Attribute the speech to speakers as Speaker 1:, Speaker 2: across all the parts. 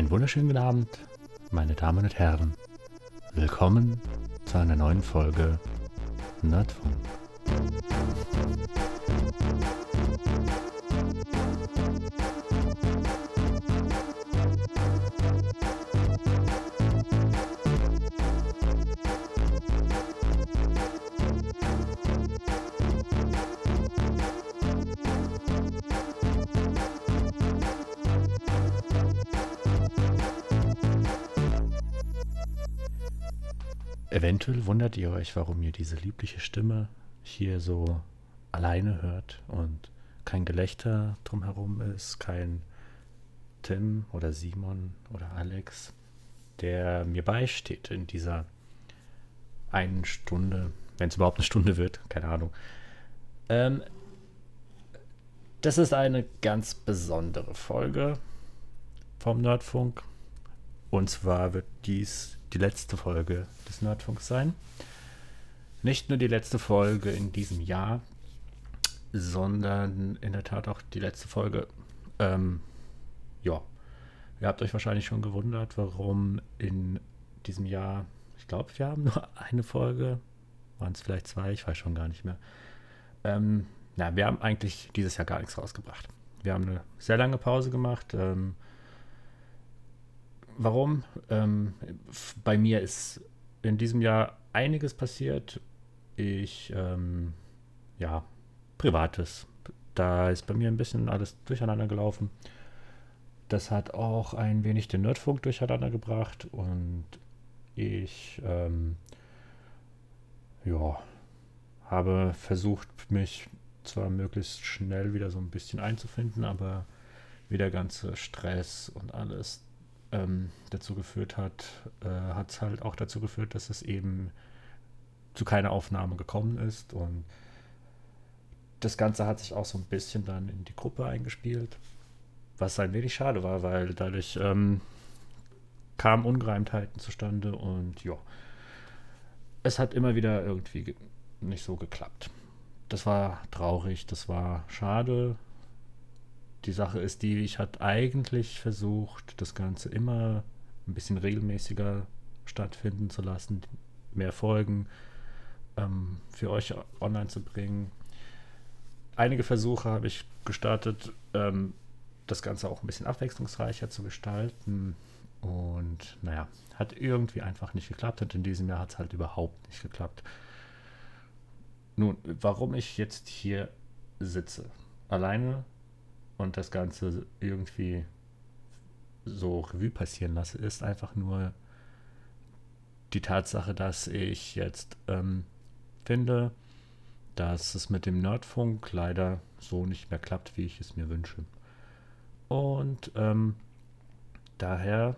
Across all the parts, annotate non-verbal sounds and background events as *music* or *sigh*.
Speaker 1: Einen wunderschönen guten Abend, meine Damen und Herren. Willkommen zu einer neuen Folge Nerdfunk. Eventuell wundert ihr euch, warum ihr diese liebliche Stimme hier so alleine hört und kein Gelächter drumherum ist, kein Tim oder Simon oder Alex, der mir beisteht in dieser einen Stunde, wenn es überhaupt eine Stunde wird, keine Ahnung. Ähm, das ist eine ganz besondere Folge vom Nerdfunk. Und zwar wird dies die letzte Folge des Nerdfunks sein. Nicht nur die letzte Folge in diesem Jahr, sondern in der Tat auch die letzte Folge. Ähm, ja, ihr habt euch wahrscheinlich schon gewundert, warum in diesem Jahr, ich glaube, wir haben *laughs* nur eine Folge, waren es vielleicht zwei, ich weiß schon gar nicht mehr. Ähm, na, wir haben eigentlich dieses Jahr gar nichts rausgebracht. Wir haben eine sehr lange Pause gemacht. Ähm, warum? Ähm, bei mir ist in diesem Jahr einiges passiert. Ich, ähm, ja, privates. Da ist bei mir ein bisschen alles durcheinander gelaufen. Das hat auch ein wenig den Nerdfunk durcheinander gebracht und ich, ähm, ja, habe versucht, mich zwar möglichst schnell wieder so ein bisschen einzufinden, aber wie der ganze Stress und alles ähm, dazu geführt hat, äh, hat es halt auch dazu geführt, dass es eben zu keiner Aufnahme gekommen ist. Und das Ganze hat sich auch so ein bisschen dann in die Gruppe eingespielt, was ein wenig schade war, weil dadurch ähm, kamen Ungereimtheiten zustande und ja, es hat immer wieder irgendwie nicht so geklappt. Das war traurig, das war schade, die Sache ist die, ich hatte eigentlich versucht, das Ganze immer ein bisschen regelmäßiger stattfinden zu lassen, mehr Folgen ähm, für euch online zu bringen. Einige Versuche habe ich gestartet, ähm, das Ganze auch ein bisschen abwechslungsreicher zu gestalten. Und naja, hat irgendwie einfach nicht geklappt. Und in diesem Jahr hat es halt überhaupt nicht geklappt. Nun, warum ich jetzt hier sitze, alleine und das Ganze irgendwie so Revue passieren lasse, ist einfach nur die Tatsache, dass ich jetzt ähm, finde, dass es mit dem Nerdfunk leider so nicht mehr klappt, wie ich es mir wünsche. Und ähm, daher,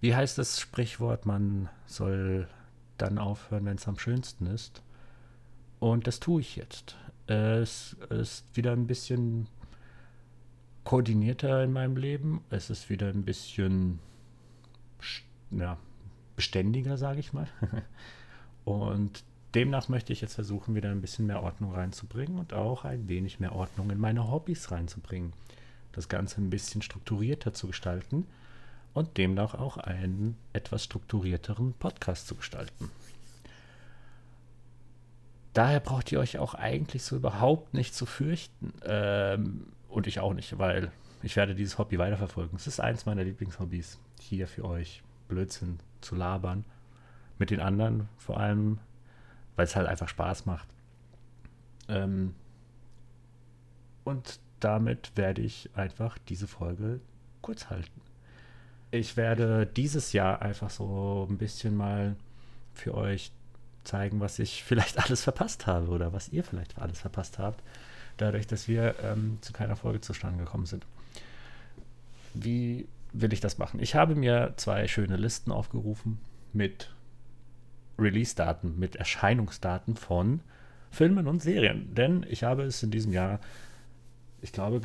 Speaker 1: wie heißt das Sprichwort, man soll dann aufhören, wenn es am schönsten ist. Und das tue ich jetzt. Es ist wieder ein bisschen koordinierter in meinem Leben. Es ist wieder ein bisschen ja, beständiger, sage ich mal. *laughs* und demnach möchte ich jetzt versuchen, wieder ein bisschen mehr Ordnung reinzubringen und auch ein wenig mehr Ordnung in meine Hobbys reinzubringen. Das Ganze ein bisschen strukturierter zu gestalten und demnach auch einen etwas strukturierteren Podcast zu gestalten. Daher braucht ihr euch auch eigentlich so überhaupt nicht zu fürchten. Ähm, und ich auch nicht, weil ich werde dieses Hobby weiterverfolgen. Es ist eins meiner Lieblingshobbys, hier für euch Blödsinn zu labern. Mit den anderen vor allem, weil es halt einfach Spaß macht. Ähm und damit werde ich einfach diese Folge kurz halten. Ich werde dieses Jahr einfach so ein bisschen mal für euch zeigen, was ich vielleicht *laughs* alles verpasst habe oder was ihr vielleicht alles verpasst habt dadurch, dass wir ähm, zu keiner Folge zustande gekommen sind. Wie will ich das machen? Ich habe mir zwei schöne Listen aufgerufen mit Release-Daten, mit Erscheinungsdaten von Filmen und Serien. Denn ich habe es in diesem Jahr, ich glaube,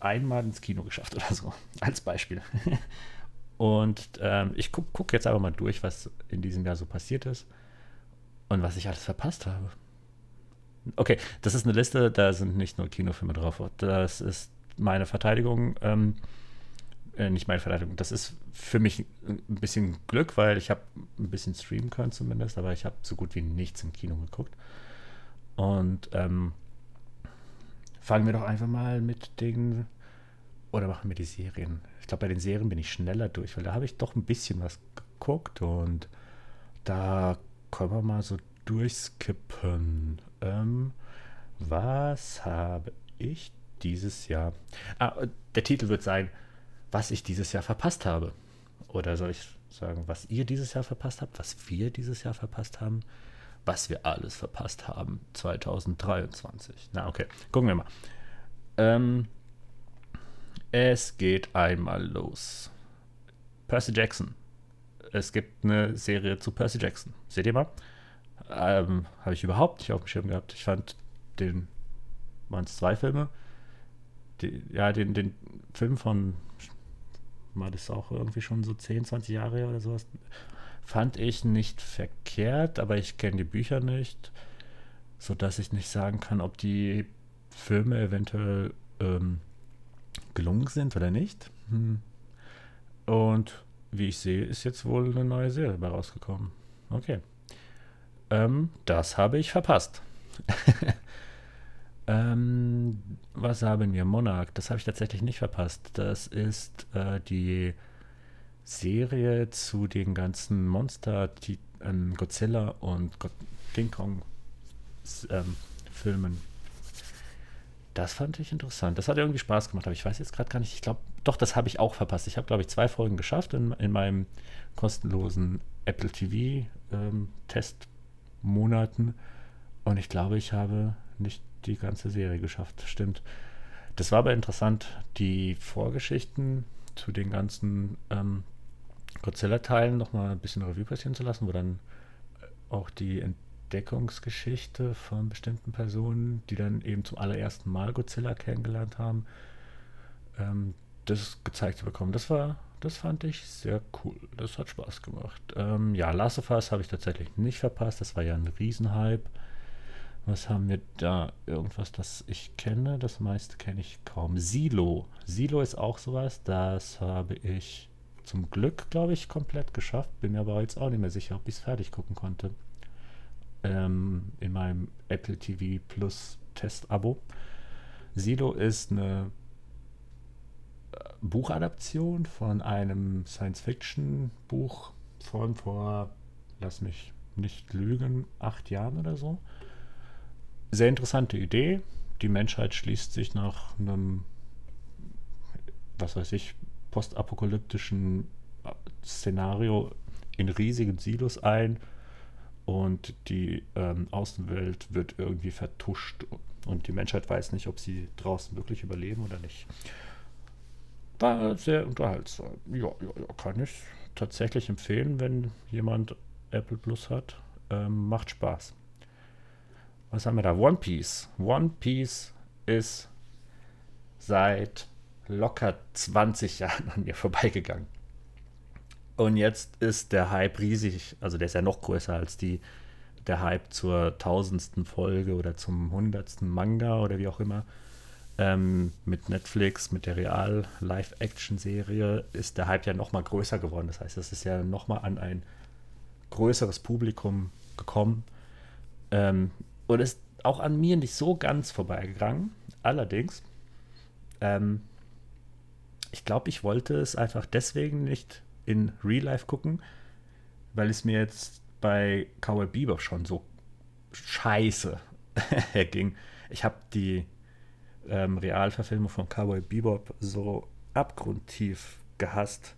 Speaker 1: einmal ins Kino geschafft oder so, *laughs* als Beispiel. *laughs* und ähm, ich gucke guck jetzt aber mal durch, was in diesem Jahr so passiert ist und was ich alles verpasst habe. Okay, das ist eine Liste, da sind nicht nur Kinofilme drauf. Das ist meine Verteidigung. Ähm, äh, nicht meine Verleitung. Das ist für mich ein bisschen Glück, weil ich habe ein bisschen streamen können zumindest, aber ich habe so gut wie nichts im Kino geguckt. Und ähm, fangen wir doch einfach mal mit den oder machen wir die Serien. Ich glaube, bei den Serien bin ich schneller durch, weil da habe ich doch ein bisschen was geguckt und da können wir mal so durchskippen. Ähm, was habe ich dieses Jahr? Ah, der Titel wird sein, was ich dieses Jahr verpasst habe. Oder soll ich sagen, was ihr dieses Jahr verpasst habt, was wir dieses Jahr verpasst haben, was wir alles verpasst haben 2023. Na, okay, gucken wir mal. Ähm, es geht einmal los. Percy Jackson. Es gibt eine Serie zu Percy Jackson. Seht ihr mal? Ähm, Habe ich überhaupt nicht auf dem Schirm gehabt. Ich fand den, waren es zwei Filme? Die, ja, den, den Film von, war das auch irgendwie schon so 10, 20 Jahre oder sowas, fand ich nicht verkehrt, aber ich kenne die Bücher nicht, sodass ich nicht sagen kann, ob die Filme eventuell ähm, gelungen sind oder nicht. Hm. Und wie ich sehe, ist jetzt wohl eine neue Serie dabei rausgekommen. Okay. Ähm, das habe ich verpasst. *laughs* ähm, was haben wir? Monarch. Das habe ich tatsächlich nicht verpasst. Das ist äh, die Serie zu den ganzen Monster, die, ähm, Godzilla und God King Kong ähm, Filmen das fand ich interessant. Das hat irgendwie Spaß gemacht, aber ich weiß jetzt gerade gar nicht. Ich glaube, doch, das habe ich auch verpasst. Ich habe, glaube ich, zwei Folgen geschafft in, in meinem kostenlosen Apple TV ähm, Testmonaten. Und ich glaube, ich habe nicht die ganze Serie geschafft. Stimmt. Das war aber interessant, die Vorgeschichten zu den ganzen ähm, Godzilla-Teilen nochmal ein bisschen Revue passieren zu lassen, wo dann auch die Entdeckungsgeschichte von bestimmten Personen, die dann eben zum allerersten Mal Godzilla kennengelernt haben, ähm, das gezeigt zu bekommen. Das war, das fand ich sehr cool. Das hat Spaß gemacht. Ähm, ja, Last of Us habe ich tatsächlich nicht verpasst. Das war ja ein Riesenhype. Was haben wir da? Irgendwas, das ich kenne. Das meiste kenne ich kaum. Silo. Silo ist auch sowas. Das habe ich zum Glück, glaube ich, komplett geschafft. Bin mir aber jetzt auch nicht mehr sicher, ob ich es fertig gucken konnte ähm, in meinem Apple TV Plus Test-Abo. Silo ist eine Buchadaption von einem Science-Fiction-Buch von vor, lass mich nicht lügen, acht Jahren oder so. Sehr interessante Idee. Die Menschheit schließt sich nach einem, was weiß ich, postapokalyptischen äh, Szenario in riesigen Silos ein und die ähm, Außenwelt wird irgendwie vertuscht und die Menschheit weiß nicht, ob sie draußen wirklich überleben oder nicht. War sehr unterhaltsam. Ja, ja, ja kann ich tatsächlich empfehlen, wenn jemand Apple Plus hat. Ähm, macht Spaß. Was haben wir da? One Piece. One Piece ist seit locker 20 Jahren an mir vorbeigegangen. Und jetzt ist der Hype riesig, also der ist ja noch größer als die, der Hype zur tausendsten Folge oder zum hundertsten Manga oder wie auch immer. Ähm, mit Netflix, mit der Real-Live-Action-Serie ist der Hype ja noch mal größer geworden. Das heißt, es ist ja noch mal an ein größeres Publikum gekommen. Ähm, und ist auch an mir nicht so ganz vorbeigegangen. Allerdings, ähm, ich glaube, ich wollte es einfach deswegen nicht in Real Life gucken, weil es mir jetzt bei Cowboy Bebop schon so scheiße *laughs* ging. Ich habe die ähm, Realverfilmung von Cowboy Bebop so abgrundtief gehasst.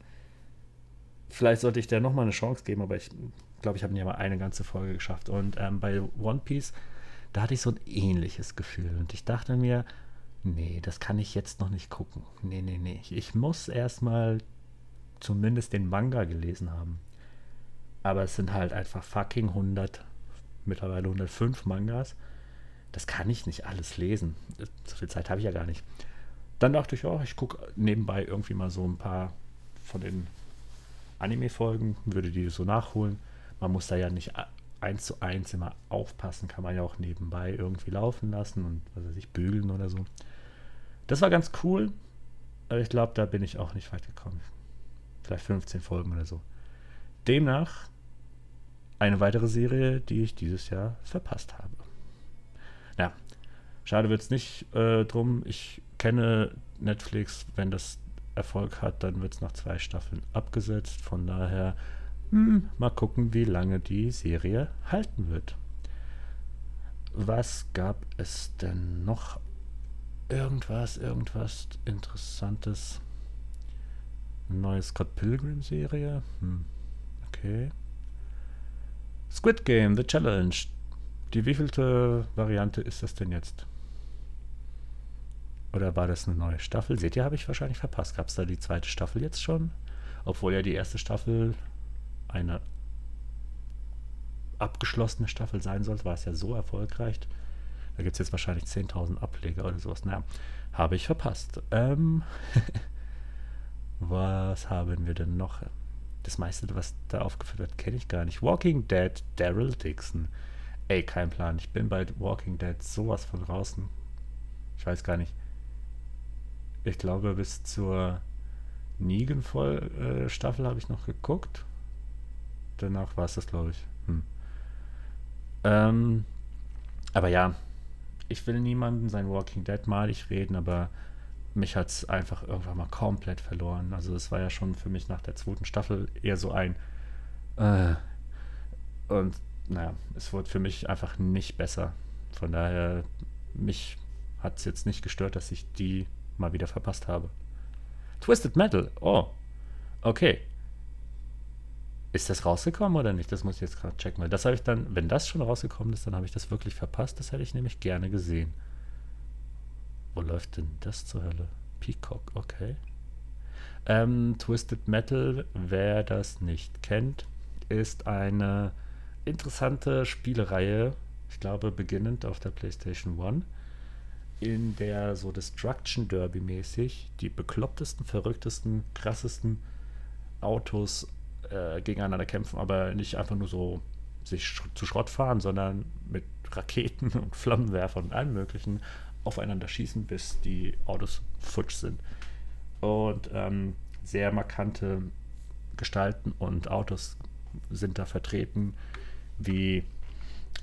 Speaker 1: Vielleicht sollte ich der nochmal eine Chance geben, aber ich glaube, ich habe nicht mal eine ganze Folge geschafft. Und ähm, bei One Piece, da hatte ich so ein ähnliches Gefühl. Und ich dachte mir, nee, das kann ich jetzt noch nicht gucken. Nee, nee, nee. Ich muss erstmal zumindest den Manga gelesen haben. Aber es sind halt einfach fucking 100, mittlerweile 105 Mangas. Das kann ich nicht alles lesen. So viel Zeit habe ich ja gar nicht. Dann dachte ich, oh, ich gucke nebenbei irgendwie mal so ein paar von den Anime-Folgen, würde die so nachholen. Man muss da ja nicht eins zu eins immer aufpassen, kann man ja auch nebenbei irgendwie laufen lassen und was weiß ich, bügeln oder so. Das war ganz cool. Aber ich glaube, da bin ich auch nicht weit gekommen. Vielleicht 15 Folgen oder so. Demnach eine weitere Serie, die ich dieses Jahr verpasst habe. Ja, schade wird es nicht äh, drum. Ich kenne Netflix, wenn das Erfolg hat, dann wird es nach zwei Staffeln abgesetzt. Von daher hm, mal gucken, wie lange die Serie halten wird. Was gab es denn noch? Irgendwas, irgendwas Interessantes. Neue Scott Pilgrim-Serie? Hm. Okay. Squid Game, The Challenge. Die wievielte Variante ist das denn jetzt? Oder war das eine neue Staffel? Seht ihr, habe ich wahrscheinlich verpasst. Gab es da die zweite Staffel jetzt schon? Obwohl ja die erste Staffel eine abgeschlossene Staffel sein sollte, war es ja so erfolgreich. Da gibt es jetzt wahrscheinlich 10.000 Ableger oder sowas. Naja, habe ich verpasst. Ähm, *laughs* was haben wir denn noch? Das meiste, was da aufgeführt wird, kenne ich gar nicht. Walking Dead, Daryl Dixon. Ey, kein Plan. Ich bin bei Walking Dead sowas von draußen. Ich weiß gar nicht. Ich glaube, bis zur Negan-Staffel habe ich noch geguckt. Danach war es das, glaube ich. Hm. Ähm, aber ja, ich will niemanden sein Walking Dead malig reden, aber mich hat es einfach irgendwann mal komplett verloren. Also es war ja schon für mich nach der zweiten Staffel eher so ein äh, und naja, es wurde für mich einfach nicht besser. Von daher, mich hat es jetzt nicht gestört, dass ich die mal wieder verpasst habe. Twisted Metal, oh, okay. Ist das rausgekommen oder nicht? Das muss ich jetzt gerade checken. Weil das habe ich dann, wenn das schon rausgekommen ist, dann habe ich das wirklich verpasst. Das hätte ich nämlich gerne gesehen. Wo läuft denn das zur Hölle? Peacock, okay. Ähm, Twisted Metal, wer das nicht kennt, ist eine interessante Spielereihe, ich glaube beginnend auf der PlayStation 1, in der so Destruction Derby mäßig die beklopptesten, verrücktesten, krassesten Autos äh, gegeneinander kämpfen, aber nicht einfach nur so sich sch zu Schrott fahren, sondern mit Raketen und Flammenwerfern und allem möglichen aufeinander schießen, bis die Autos futsch sind. Und ähm, sehr markante Gestalten und Autos sind da vertreten, wie,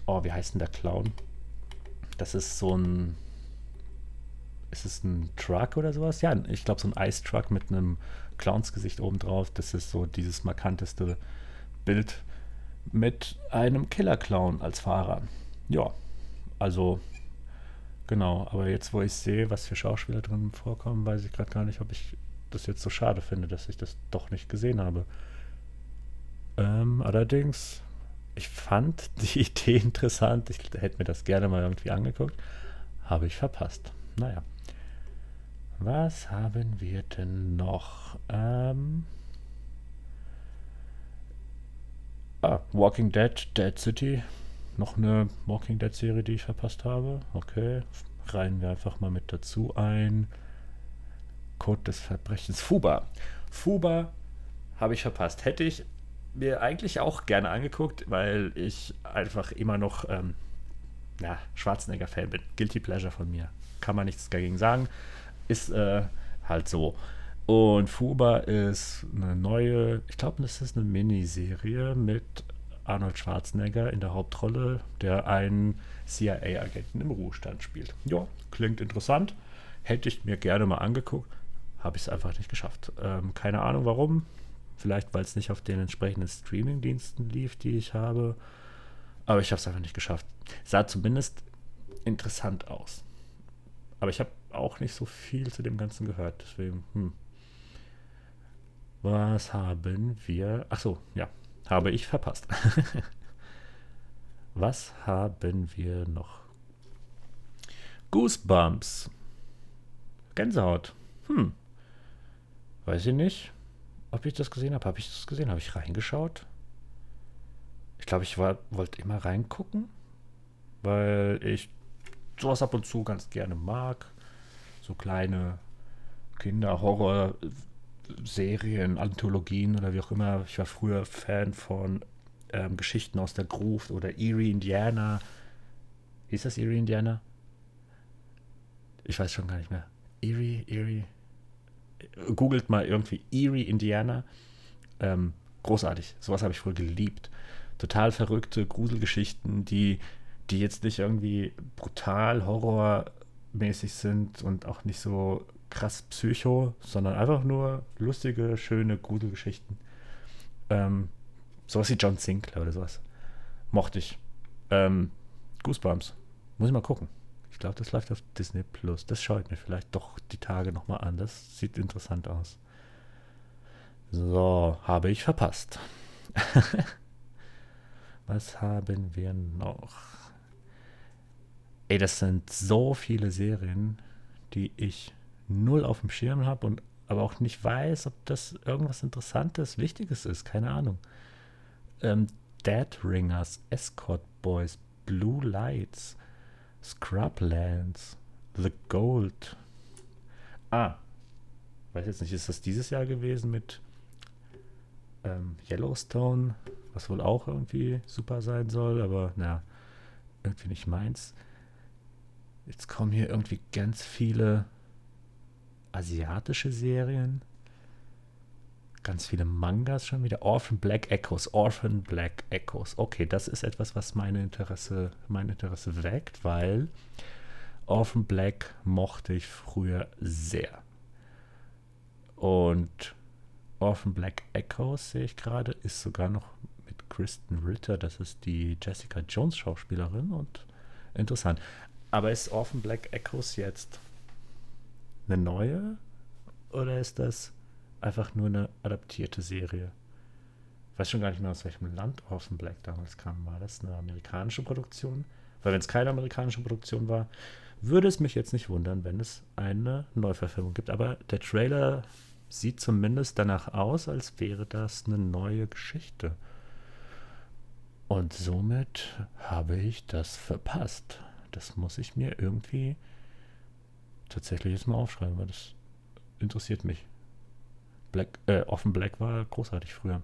Speaker 1: oh, wie heißt denn der Clown? Das ist so ein, ist es ein Truck oder sowas? Ja, ich glaube so ein Ice-Truck mit einem Clownsgesicht obendrauf. Das ist so dieses markanteste Bild mit einem Killer-Clown als Fahrer. Ja, also genau. Aber jetzt, wo ich sehe, was für Schauspieler drin vorkommen, weiß ich gerade gar nicht, ob ich das jetzt so schade finde, dass ich das doch nicht gesehen habe. Ähm, allerdings, ich fand *laughs* die Idee interessant. Ich hätte mir das gerne mal irgendwie angeguckt. Habe ich verpasst. Naja. Was haben wir denn noch? Ähm ah, Walking Dead, Dead City. Noch eine Walking Dead Serie, die ich verpasst habe. Okay, reihen wir einfach mal mit dazu ein. Code des Verbrechens. Fuba. Fuba habe ich verpasst. Hätte ich mir eigentlich auch gerne angeguckt, weil ich einfach immer noch ähm, ja, Schwarzenegger-Fan bin. Guilty Pleasure von mir. Kann man nichts dagegen sagen ist äh, halt so. Und Fuba ist eine neue, ich glaube, das ist eine Miniserie mit Arnold Schwarzenegger in der Hauptrolle, der einen CIA-Agenten im Ruhestand spielt. Ja, klingt interessant. Hätte ich mir gerne mal angeguckt, habe ich es einfach nicht geschafft. Ähm, keine Ahnung warum. Vielleicht, weil es nicht auf den entsprechenden Streaming-Diensten lief, die ich habe. Aber ich habe es einfach nicht geschafft. Sah zumindest interessant aus. Aber ich habe auch nicht so viel zu dem Ganzen gehört. Deswegen, hm. Was haben wir? Ach so, ja, habe ich verpasst. *laughs* Was haben wir noch? Goosebumps. Gänsehaut. Hm. Weiß ich nicht, ob ich das gesehen habe. Habe ich das gesehen? Habe ich reingeschaut? Ich glaube, ich wollte immer reingucken, weil ich sowas ab und zu ganz gerne mag so kleine Kinderhorror-Serien, Anthologien oder wie auch immer. Ich war früher Fan von ähm, Geschichten aus der Gruft oder Erie, Indiana. Hieß das Erie, Indiana? Ich weiß schon gar nicht mehr. Erie, Erie. Googelt mal irgendwie Erie, Indiana. Ähm, großartig. Sowas habe ich früher geliebt. Total verrückte Gruselgeschichten, die, die jetzt nicht irgendwie brutal horrormäßig sind und auch nicht so krass Psycho, sondern einfach nur lustige, schöne Gruselgeschichten. Ähm, sowas wie John Sinclair oder sowas. Mochte ich. Ähm, Goosebumps. Muss ich mal gucken. Ich glaube, das läuft auf Disney Plus. Das schaue ich mir vielleicht doch die Tage nochmal an. Das sieht interessant aus. So, habe ich verpasst. *laughs* Was haben wir noch? Ey, das sind so viele Serien, die ich null auf dem Schirm habe und aber auch nicht weiß, ob das irgendwas Interessantes, Wichtiges ist. Keine Ahnung. Ähm, Dead Ringers, Escort Boys, Blue Lights, Scrublands, The Gold. Ah, weiß jetzt nicht, ist das dieses Jahr gewesen mit ähm, Yellowstone, was wohl auch irgendwie super sein soll, aber naja, irgendwie nicht meins. Jetzt kommen hier irgendwie ganz viele asiatische Serien. Ganz viele Mangas schon wieder. Orphan Black Echoes. Orphan Black Echoes. Okay, das ist etwas, was meine Interesse, mein Interesse weckt, weil Orphan Black mochte ich früher sehr. Und Orphan Black Echoes, sehe ich gerade, ist sogar noch mit Kristen Ritter. Das ist die Jessica Jones Schauspielerin und interessant. Aber ist Orphan Black Echoes jetzt eine neue oder ist das einfach nur eine adaptierte Serie? Ich weiß schon gar nicht mehr, aus welchem Land Orphan Black damals kam. War das eine amerikanische Produktion? Weil wenn es keine amerikanische Produktion war, würde es mich jetzt nicht wundern, wenn es eine Neuverfilmung gibt. Aber der Trailer sieht zumindest danach aus, als wäre das eine neue Geschichte. Und somit habe ich das verpasst. Das muss ich mir irgendwie tatsächlich jetzt mal aufschreiben, weil das interessiert mich. Black, äh, Offen Black war großartig früher.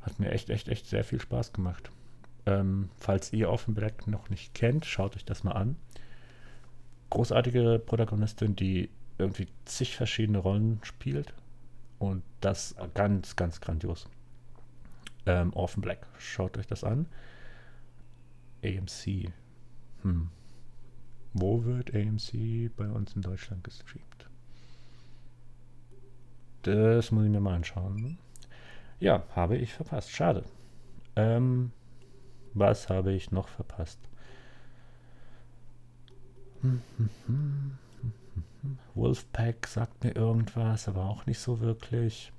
Speaker 1: Hat mir echt, echt, echt sehr viel Spaß gemacht. Ähm, falls ihr Offen Black noch nicht kennt, schaut euch das mal an. Großartige Protagonistin, die irgendwie zig verschiedene Rollen spielt. Und das ganz, ganz grandios. Ähm, Orphan Black, schaut euch das an. AMC. Hm. Wo wird AMC bei uns in Deutschland gestreamt? Das muss ich mir mal anschauen. Ja, habe ich verpasst. Schade. Ähm, was habe ich noch verpasst? Wolfpack sagt mir irgendwas, aber auch nicht so wirklich.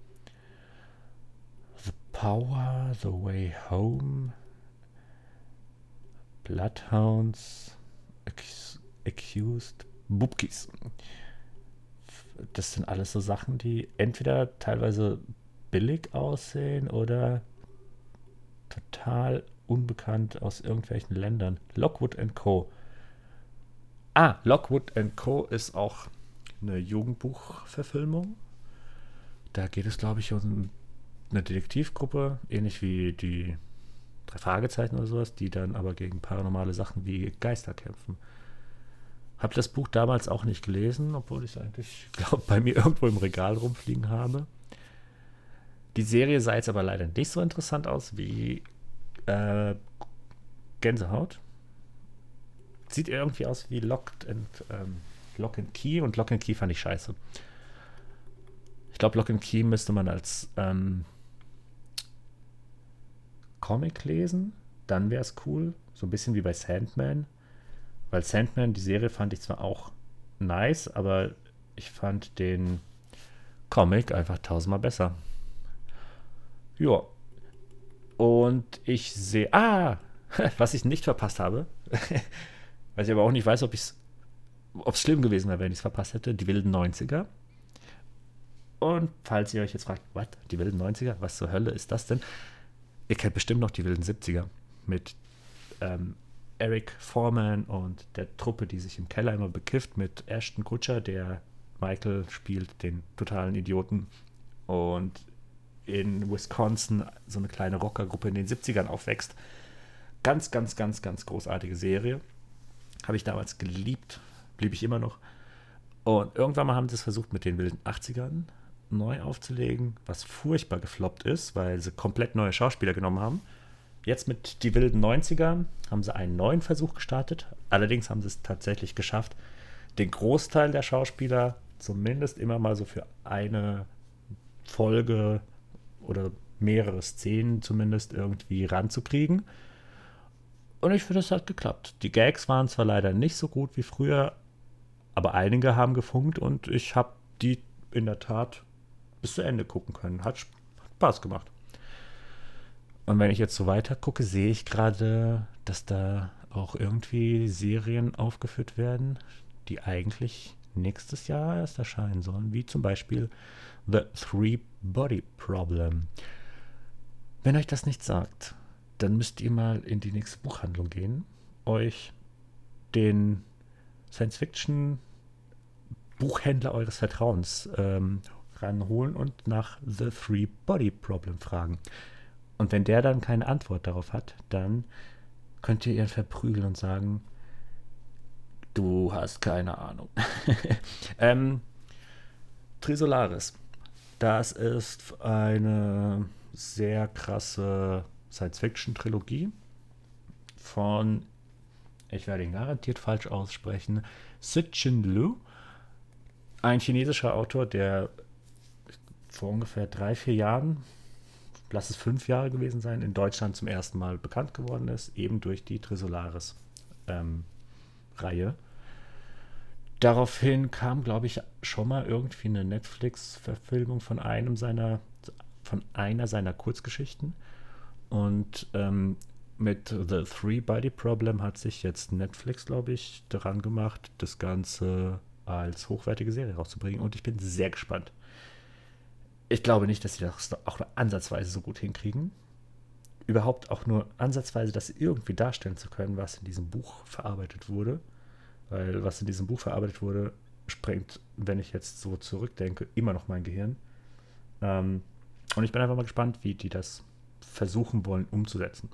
Speaker 1: The Power, The Way Home, Bloodhounds, Accused, Bubkis. Das sind alles so Sachen, die entweder teilweise billig aussehen oder total unbekannt aus irgendwelchen Ländern. Lockwood Co. Ah, Lockwood Co. ist auch eine Jugendbuchverfilmung. Da geht es, glaube ich, um eine Detektivgruppe, ähnlich wie die drei Fragezeichen oder sowas, die dann aber gegen paranormale Sachen wie Geister kämpfen. Habe das Buch damals auch nicht gelesen, obwohl ich es eigentlich, *laughs* glaube bei mir irgendwo im Regal rumfliegen habe. Die Serie sah jetzt aber leider nicht so interessant aus wie äh, Gänsehaut. Sieht irgendwie aus wie Locked and, ähm, Lock and Key und Lock and Key fand ich scheiße. Ich glaube, Lock and Key müsste man als ähm, Comic lesen, dann wäre es cool. So ein bisschen wie bei Sandman. Weil Sandman, die Serie fand ich zwar auch nice, aber ich fand den Comic einfach tausendmal besser. Ja. Und ich sehe. Ah! *laughs* Was ich nicht verpasst habe. *laughs* was ich aber auch nicht weiß, ob es schlimm gewesen wäre, wenn ich es verpasst hätte. Die wilden 90er. Und falls ihr euch jetzt fragt, was? Die wilden 90er? Was zur Hölle ist das denn? Ihr kennt bestimmt noch die wilden 70er mit ähm, Eric Foreman und der Truppe, die sich im Keller immer bekifft, mit Ashton Kutcher, der Michael spielt, den totalen Idioten. Und in Wisconsin so eine kleine Rockergruppe in den 70ern aufwächst. Ganz, ganz, ganz, ganz großartige Serie. Habe ich damals geliebt, blieb ich immer noch. Und irgendwann mal haben sie es versucht mit den wilden 80ern neu aufzulegen, was furchtbar gefloppt ist, weil sie komplett neue Schauspieler genommen haben. Jetzt mit die wilden 90er haben sie einen neuen Versuch gestartet. Allerdings haben sie es tatsächlich geschafft, den Großteil der Schauspieler zumindest immer mal so für eine Folge oder mehrere Szenen zumindest irgendwie ranzukriegen. Und ich finde, es hat geklappt. Die Gags waren zwar leider nicht so gut wie früher, aber einige haben gefunkt und ich habe die in der Tat bis zu Ende gucken können. Hat Spaß gemacht. Und wenn ich jetzt so weiter gucke, sehe ich gerade, dass da auch irgendwie Serien aufgeführt werden, die eigentlich nächstes Jahr erst erscheinen sollen, wie zum Beispiel The Three Body Problem. Wenn euch das nicht sagt, dann müsst ihr mal in die nächste Buchhandlung gehen, euch den Science-Fiction-Buchhändler eures Vertrauens ähm, ranholen und nach The Three Body Problem fragen. Und wenn der dann keine Antwort darauf hat, dann könnt ihr ihn verprügeln und sagen, du hast keine Ahnung. *laughs* ähm, Trisolaris, das ist eine sehr krasse Science-Fiction-Trilogie von, ich werde ihn garantiert falsch aussprechen, Sitchin Lu, ein chinesischer Autor, der vor ungefähr drei, vier Jahren, lass es fünf Jahre gewesen sein, in Deutschland zum ersten Mal bekannt geworden ist, eben durch die Trisolaris-Reihe. Ähm, Daraufhin kam, glaube ich, schon mal irgendwie eine Netflix-Verfilmung von einem seiner, von einer seiner Kurzgeschichten. Und ähm, mit The Three Body Problem hat sich jetzt Netflix, glaube ich, daran gemacht, das Ganze als hochwertige Serie rauszubringen. Und ich bin sehr gespannt ich glaube nicht, dass sie das auch nur ansatzweise so gut hinkriegen. Überhaupt auch nur ansatzweise das irgendwie darstellen zu können, was in diesem Buch verarbeitet wurde. Weil was in diesem Buch verarbeitet wurde, sprengt, wenn ich jetzt so zurückdenke, immer noch mein Gehirn. Ähm, und ich bin einfach mal gespannt, wie die das versuchen wollen umzusetzen.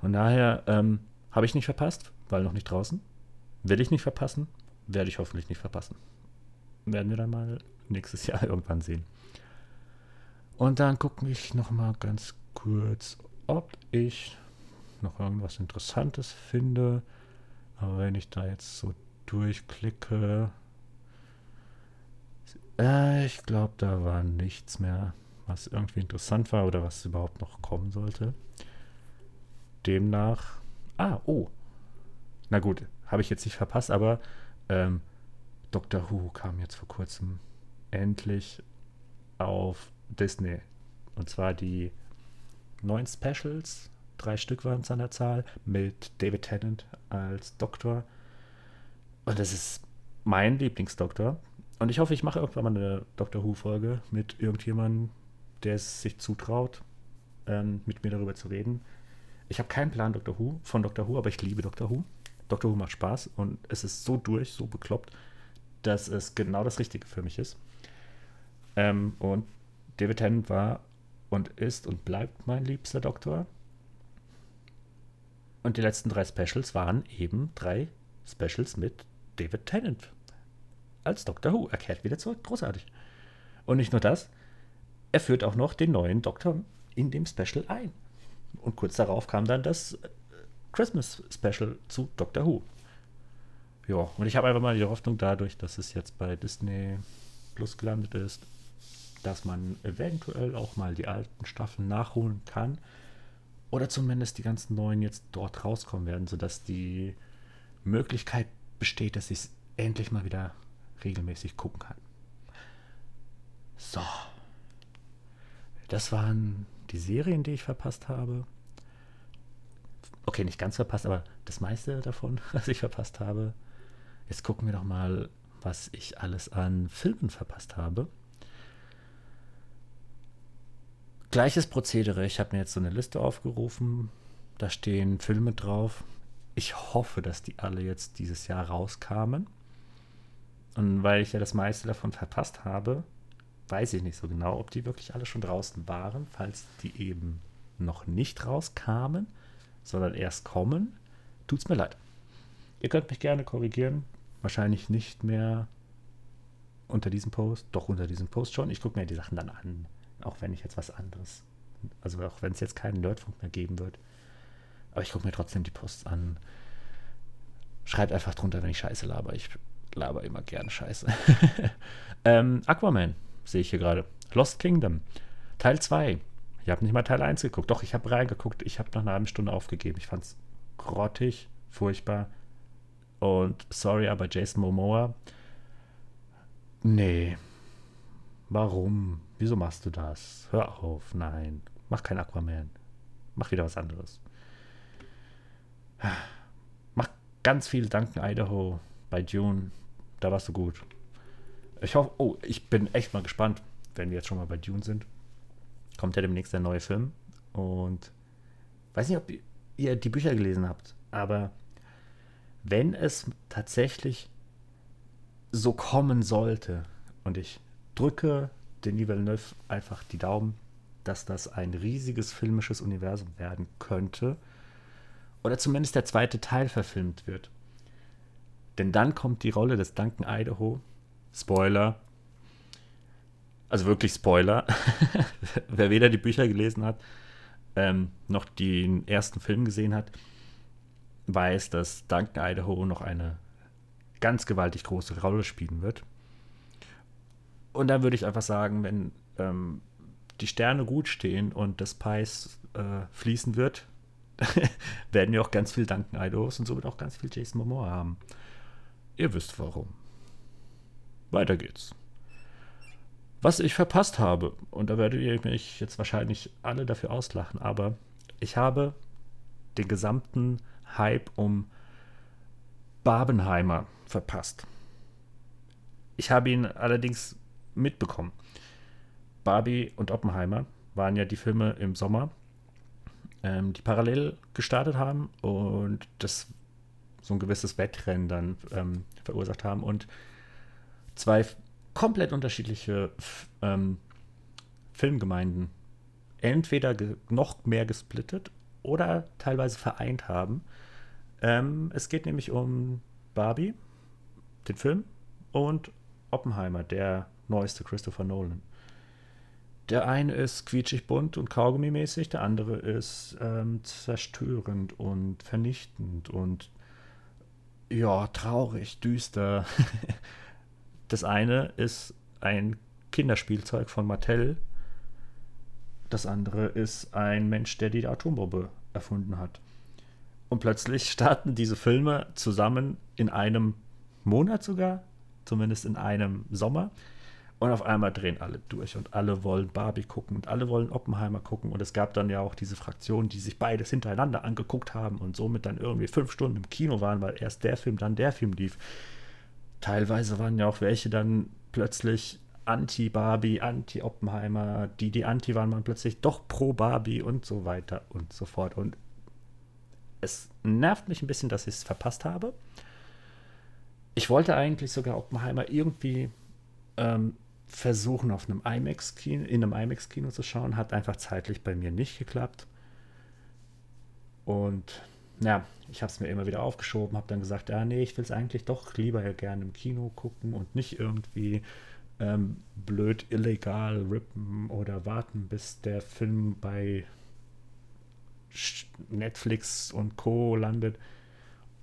Speaker 1: Von daher ähm, habe ich nicht verpasst, weil noch nicht draußen. Will ich nicht verpassen, werde ich hoffentlich nicht verpassen. Werden wir dann mal nächstes Jahr *laughs* irgendwann sehen. Und dann gucke ich noch mal ganz kurz, ob ich noch irgendwas Interessantes finde. Aber wenn ich da jetzt so durchklicke, äh, ich glaube, da war nichts mehr, was irgendwie interessant war oder was überhaupt noch kommen sollte. Demnach, ah, oh, na gut, habe ich jetzt nicht verpasst, aber ähm, Doctor Who kam jetzt vor kurzem endlich auf Disney. Und zwar die neun Specials, drei Stück waren es an der Zahl, mit David Tennant als Doktor. Und das ist mein Lieblingsdoktor. Und ich hoffe, ich mache irgendwann mal eine Doctor Who-Folge mit irgendjemandem, der es sich zutraut, ähm, mit mir darüber zu reden. Ich habe keinen Plan Doctor Who, von Doctor Who, aber ich liebe Doctor Who. Doctor Who macht Spaß und es ist so durch, so bekloppt, dass es genau das Richtige für mich ist. Ähm, und David Tennant war und ist und bleibt mein liebster Doktor. Und die letzten drei Specials waren eben drei Specials mit David Tennant als Doctor Who. Er kehrt wieder zurück. Großartig. Und nicht nur das, er führt auch noch den neuen Doktor in dem Special ein. Und kurz darauf kam dann das äh, Christmas Special zu Doctor Who. Ja, und ich habe einfach mal die Hoffnung dadurch, dass es jetzt bei Disney Plus gelandet ist, dass man eventuell auch mal die alten Staffeln nachholen kann. Oder zumindest die ganzen neuen jetzt dort rauskommen werden, sodass die Möglichkeit besteht, dass ich es endlich mal wieder regelmäßig gucken kann. So. Das waren die Serien, die ich verpasst habe. Okay, nicht ganz verpasst, aber das meiste davon, *laughs* was ich verpasst habe. Jetzt gucken wir doch mal, was ich alles an Filmen verpasst habe. Gleiches Prozedere. Ich habe mir jetzt so eine Liste aufgerufen. Da stehen Filme drauf. Ich hoffe, dass die alle jetzt dieses Jahr rauskamen. Und weil ich ja das meiste davon verpasst habe, weiß ich nicht so genau, ob die wirklich alle schon draußen waren, falls die eben noch nicht rauskamen, sondern erst kommen. Tut's mir leid. Ihr könnt mich gerne korrigieren. wahrscheinlich nicht mehr unter diesem Post, doch unter diesem Post schon. Ich gucke mir die Sachen dann an, auch wenn ich jetzt was anderes, also auch wenn es jetzt keinen Nerdfunk mehr geben wird. Aber ich gucke mir trotzdem die Posts an. Schreibt einfach drunter, wenn ich Scheiße laber. Ich laber immer gerne Scheiße. *laughs* ähm, Aquaman sehe ich hier gerade. Lost Kingdom. Teil 2. Ich habe nicht mal Teil 1 geguckt. Doch, ich habe reingeguckt. Ich habe nach einer halben Stunde aufgegeben. Ich fand es grottig, furchtbar. Und sorry, aber Jason Momoa. Nee. Warum? Wieso machst du das? Hör auf. Nein. Mach kein Aquaman. Mach wieder was anderes. Mach ganz viel Danken Idaho bei Dune. Da warst du gut. Ich hoffe, oh, ich bin echt mal gespannt, wenn wir jetzt schon mal bei Dune sind. Kommt ja demnächst der neue Film. Und weiß nicht, ob ihr die Bücher gelesen habt, aber wenn es tatsächlich so kommen sollte, und ich drücke Denis Villeneuve einfach die Daumen, dass das ein riesiges filmisches Universum werden könnte, oder zumindest der zweite Teil verfilmt wird. Denn dann kommt die Rolle des Duncan Idaho, Spoiler, also wirklich Spoiler, *laughs* wer weder die Bücher gelesen hat, ähm, noch den ersten Film gesehen hat, weiß, dass Duncan Idaho noch eine ganz gewaltig große Rolle spielen wird. Und dann würde ich einfach sagen, wenn ähm, die Sterne gut stehen und das Pies äh, fließen wird, *laughs* werden wir auch ganz viel Duncan Idahos und somit auch ganz viel Jason Momoa haben. Ihr wisst warum. Weiter geht's. Was ich verpasst habe, und da werdet ihr mich jetzt wahrscheinlich alle dafür auslachen, aber ich habe den gesamten Hype um Barbenheimer verpasst. Ich habe ihn allerdings mitbekommen. Barbie und Oppenheimer waren ja die Filme im Sommer, ähm, die parallel gestartet haben und das so ein gewisses Wettrennen dann ähm, verursacht haben und zwei komplett unterschiedliche ähm, Filmgemeinden entweder noch mehr gesplittet oder teilweise vereint haben. Ähm, es geht nämlich um Barbie, den Film, und Oppenheimer, der neueste Christopher Nolan. Der eine ist quietschig bunt und kaugummimäßig, der andere ist ähm, zerstörend und vernichtend und ja, traurig, düster. *laughs* das eine ist ein Kinderspielzeug von Mattel. Das andere ist ein Mensch, der die Atombombe erfunden hat. Und plötzlich *laughs* starten diese Filme zusammen in einem Monat sogar, zumindest in einem Sommer. Und auf einmal drehen alle durch und alle wollen Barbie gucken und alle wollen Oppenheimer gucken. Und es gab dann ja auch diese Fraktionen, die sich beides hintereinander angeguckt haben und somit dann irgendwie fünf Stunden im Kino waren, weil erst der Film, dann der Film lief. Teilweise waren ja auch welche dann plötzlich Anti-Barbie, Anti-Oppenheimer, die, die Anti waren, waren plötzlich doch pro Barbie und so weiter und so fort. Und es nervt mich ein bisschen, dass ich es verpasst habe. Ich wollte eigentlich sogar Oppenheimer irgendwie ähm, versuchen, auf einem IMAX-Kino, in einem IMAX-Kino zu schauen. Hat einfach zeitlich bei mir nicht geklappt. Und ja, ich habe es mir immer wieder aufgeschoben, habe dann gesagt, ja, nee, ich will es eigentlich doch lieber ja gerne im Kino gucken und nicht irgendwie ähm, blöd illegal rippen oder warten, bis der Film bei Netflix und Co. landet.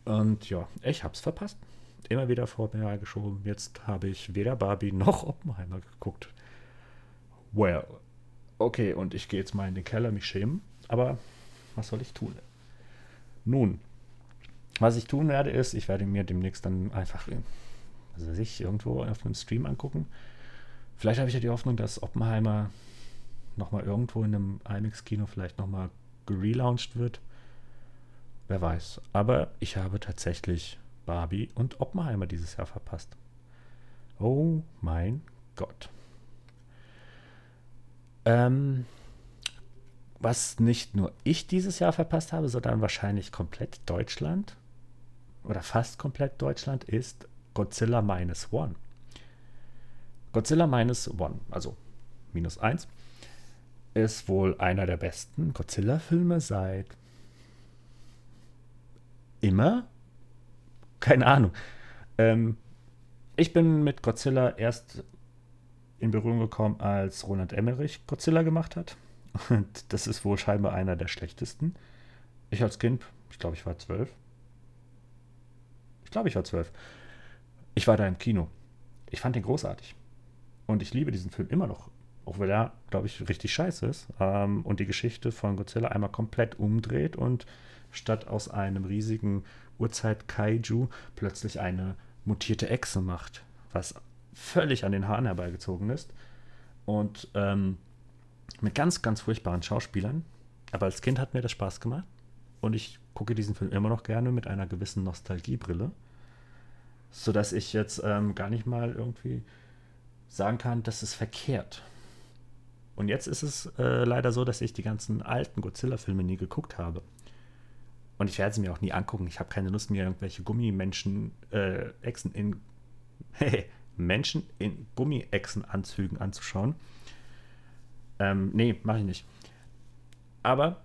Speaker 1: Und ja, ich habe es verpasst immer wieder vor mir geschoben. Jetzt habe ich weder Barbie noch Oppenheimer geguckt. Well, okay, und ich gehe jetzt mal in den Keller mich schämen, aber was soll ich tun? Nun, was ich tun werde, ist, ich werde mir demnächst dann einfach, also sich irgendwo auf einem Stream angucken. Vielleicht habe ich ja die Hoffnung, dass Oppenheimer nochmal irgendwo in einem IMAX-Kino vielleicht nochmal gelauncht wird. Wer weiß. Aber ich habe tatsächlich Barbie und Oppenheimer dieses Jahr verpasst. Oh mein Gott. Ähm, was nicht nur ich dieses Jahr verpasst habe, sondern wahrscheinlich komplett Deutschland oder fast komplett Deutschland ist Godzilla Minus One. Godzilla Minus One, also minus eins, ist wohl einer der besten Godzilla-Filme seit immer keine Ahnung. Ähm, ich bin mit Godzilla erst in Berührung gekommen, als Roland Emmerich Godzilla gemacht hat. Und das ist wohl scheinbar einer der schlechtesten. Ich als Kind, ich glaube, ich war zwölf. Ich glaube, ich war zwölf. Ich war da im Kino. Ich fand den großartig. Und ich liebe diesen Film immer noch. Auch weil er, glaube ich, richtig scheiße ist. Ähm, und die Geschichte von Godzilla einmal komplett umdreht und statt aus einem riesigen Urzeit-Kaiju plötzlich eine mutierte Echse macht. Was völlig an den Haaren herbeigezogen ist. Und ähm, mit ganz, ganz furchtbaren Schauspielern. Aber als Kind hat mir das Spaß gemacht. Und ich gucke diesen Film immer noch gerne mit einer gewissen Nostalgiebrille. Sodass ich jetzt ähm, gar nicht mal irgendwie sagen kann, das ist verkehrt. Und jetzt ist es äh, leider so, dass ich die ganzen alten Godzilla-Filme nie geguckt habe. Und ich werde sie mir auch nie angucken. Ich habe keine Lust, mir irgendwelche Gummimenschen, äh, Echsen in *laughs* Menschen in Gummiechsenanzügen anzuschauen. Ähm, nee, mache ich nicht. Aber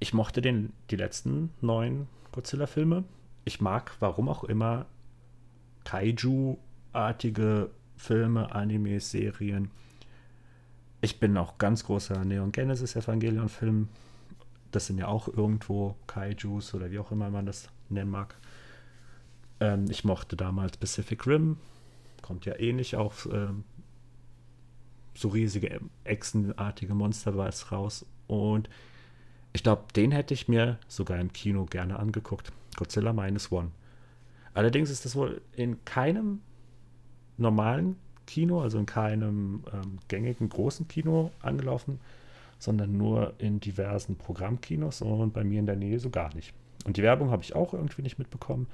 Speaker 1: ich mochte den, die letzten neun Godzilla-Filme. Ich mag, warum auch immer, Kaiju-artige Filme, Animes, Serien. Ich bin auch ganz großer Neon Genesis Evangelion-Film. Das sind ja auch irgendwo Kaijus oder wie auch immer man das nennen mag. Ähm, ich mochte damals Pacific Rim, kommt ja ähnlich eh auf ähm, so riesige Echsenartige Monster war es raus. Und ich glaube, den hätte ich mir sogar im Kino gerne angeguckt. Godzilla Minus One. Allerdings ist das wohl in keinem normalen Kino, also in keinem ähm, gängigen großen Kino angelaufen, sondern nur in diversen Programmkinos und bei mir in der Nähe so gar nicht. Und die Werbung habe ich auch irgendwie nicht mitbekommen.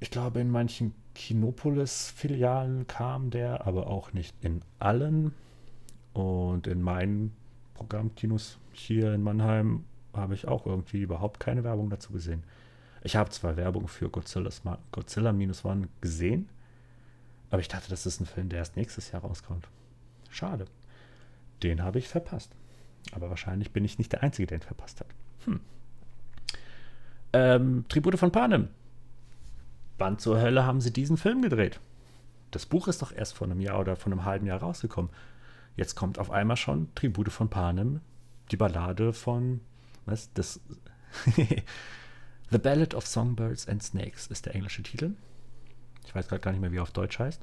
Speaker 1: Ich glaube, in manchen Kinopolis-Filialen kam der, aber auch nicht in allen. Und in meinen Programmkinos hier in Mannheim habe ich auch irgendwie überhaupt keine Werbung dazu gesehen. Ich habe zwar Werbung für Godzilla Minus One gesehen, aber ich dachte, das ist ein Film, der erst nächstes Jahr rauskommt. Schade. Den habe ich verpasst. Aber wahrscheinlich bin ich nicht der Einzige, der ihn verpasst hat. Hm. Ähm, Tribute von Panem wann zur Hölle haben sie diesen Film gedreht? Das Buch ist doch erst vor einem Jahr oder vor einem halben Jahr rausgekommen. Jetzt kommt auf einmal schon Tribute von Panem, die Ballade von, was, das, *laughs* The Ballad of Songbirds and Snakes ist der englische Titel. Ich weiß gerade gar nicht mehr, wie er auf Deutsch heißt.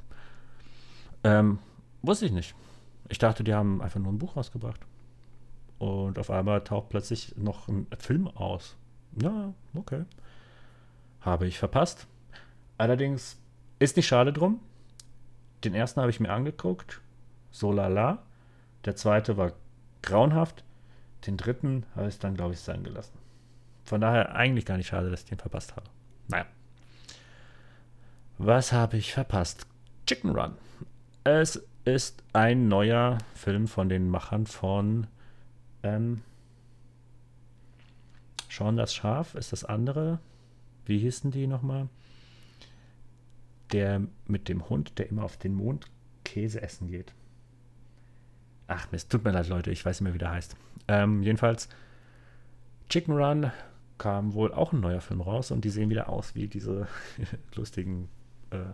Speaker 1: Ähm, wusste ich nicht. Ich dachte, die haben einfach nur ein Buch rausgebracht. Und auf einmal taucht plötzlich noch ein Film aus. Ja, okay. Habe ich verpasst. Allerdings ist nicht schade drum. Den ersten habe ich mir angeguckt. So lala. Der zweite war grauenhaft. Den dritten habe ich dann, glaube ich, sein gelassen. Von daher eigentlich gar nicht schade, dass ich den verpasst habe. Naja. Was habe ich verpasst? Chicken Run. Es ist ein neuer Film von den Machern von ähm, Schauen das Schaf ist das andere. Wie hießen die nochmal? der mit dem Hund, der immer auf den Mond Käse essen geht. Ach Mist, tut mir leid, Leute, ich weiß nicht mehr, wie der heißt. Ähm, jedenfalls, Chicken Run kam wohl auch ein neuer Film raus und die sehen wieder aus wie diese *laughs* lustigen äh,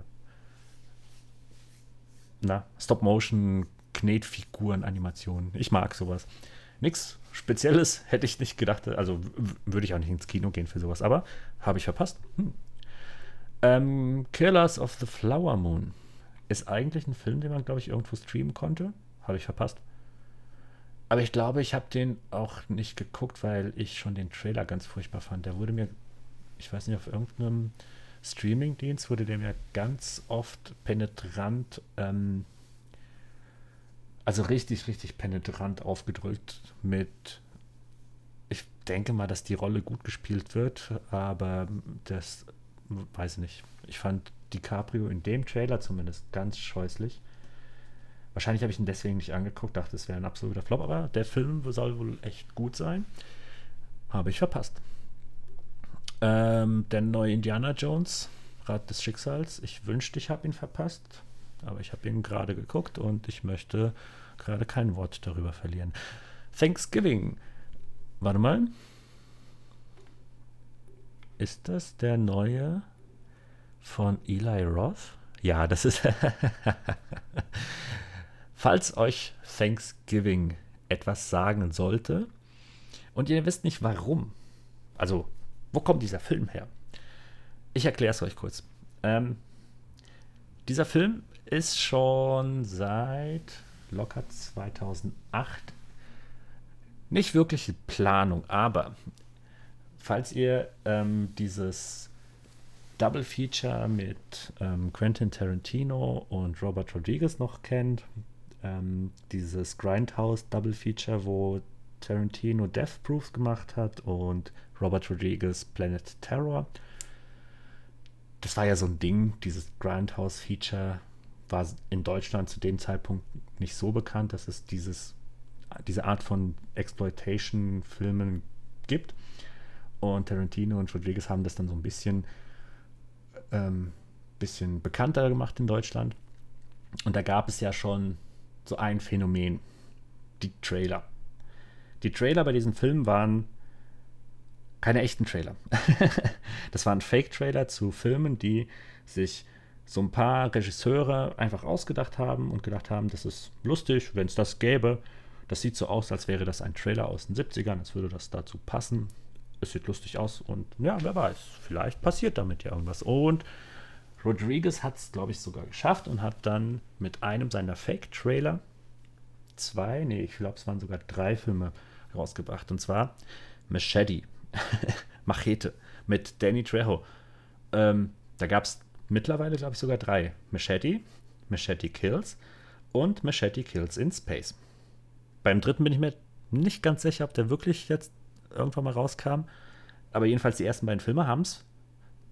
Speaker 1: na, Stop-Motion-Knetfiguren-Animationen. Ich mag sowas. Nichts Spezielles *laughs* hätte ich nicht gedacht, also würde ich auch nicht ins Kino gehen für sowas, aber habe ich verpasst. Hm. Ähm, Killers of the Flower Moon ist eigentlich ein Film, den man, glaube ich, irgendwo streamen konnte. Habe ich verpasst. Aber ich glaube, ich habe den auch nicht geguckt, weil ich schon den Trailer ganz furchtbar fand. Der wurde mir, ich weiß nicht, auf irgendeinem Streaming-Dienst wurde der mir ganz oft penetrant, ähm, also richtig, richtig penetrant aufgedrückt mit ich denke mal, dass die Rolle gut gespielt wird, aber das weiß nicht. Ich fand DiCaprio in dem Trailer zumindest ganz scheußlich. Wahrscheinlich habe ich ihn deswegen nicht angeguckt, dachte, es wäre ein absoluter Flop, aber der Film soll wohl echt gut sein. Habe ich verpasst. Ähm, der neue Indiana Jones, Rat des Schicksals. Ich wünschte, ich habe ihn verpasst, aber ich habe ihn gerade geguckt und ich möchte gerade kein Wort darüber verlieren. Thanksgiving. Warte mal. Ist das der neue von Eli Roth? Ja, das ist. *laughs* Falls euch Thanksgiving etwas sagen sollte und ihr wisst nicht warum, also wo kommt dieser Film her? Ich erkläre es euch kurz. Ähm, dieser Film ist schon seit locker 2008 nicht wirklich Planung, aber falls ihr ähm, dieses Double Feature mit ähm, Quentin Tarantino und Robert Rodriguez noch kennt, ähm, dieses Grindhouse Double Feature, wo Tarantino Death Proofs gemacht hat und Robert Rodriguez Planet Terror. Das war ja so ein Ding, dieses Grindhouse Feature war in Deutschland zu dem Zeitpunkt nicht so bekannt, dass es dieses, diese Art von Exploitation-Filmen gibt. Und Tarantino und Rodriguez haben das dann so ein bisschen, ähm, bisschen bekannter gemacht in Deutschland. Und da gab es ja schon so ein Phänomen, die Trailer. Die Trailer bei diesem Film waren keine echten Trailer. *laughs* das waren Fake-Trailer zu Filmen, die sich so ein paar Regisseure einfach ausgedacht haben und gedacht haben, das ist lustig, wenn es das gäbe. Das sieht so aus, als wäre das ein Trailer aus den 70ern, als würde das dazu passen. Es sieht lustig aus und ja, wer weiß, vielleicht passiert damit ja irgendwas. Und Rodriguez hat es, glaube ich, sogar geschafft und hat dann mit einem seiner Fake-Trailer zwei, nee, ich glaube, es waren sogar drei Filme rausgebracht. Und zwar Machete, *laughs* Machete mit Danny Trejo. Ähm, da gab es mittlerweile, glaube ich, sogar drei. Machete, Machete Kills und Machete Kills in Space. Beim dritten bin ich mir nicht ganz sicher, ob der wirklich jetzt irgendwann mal rauskam. Aber jedenfalls die ersten beiden Filme haben es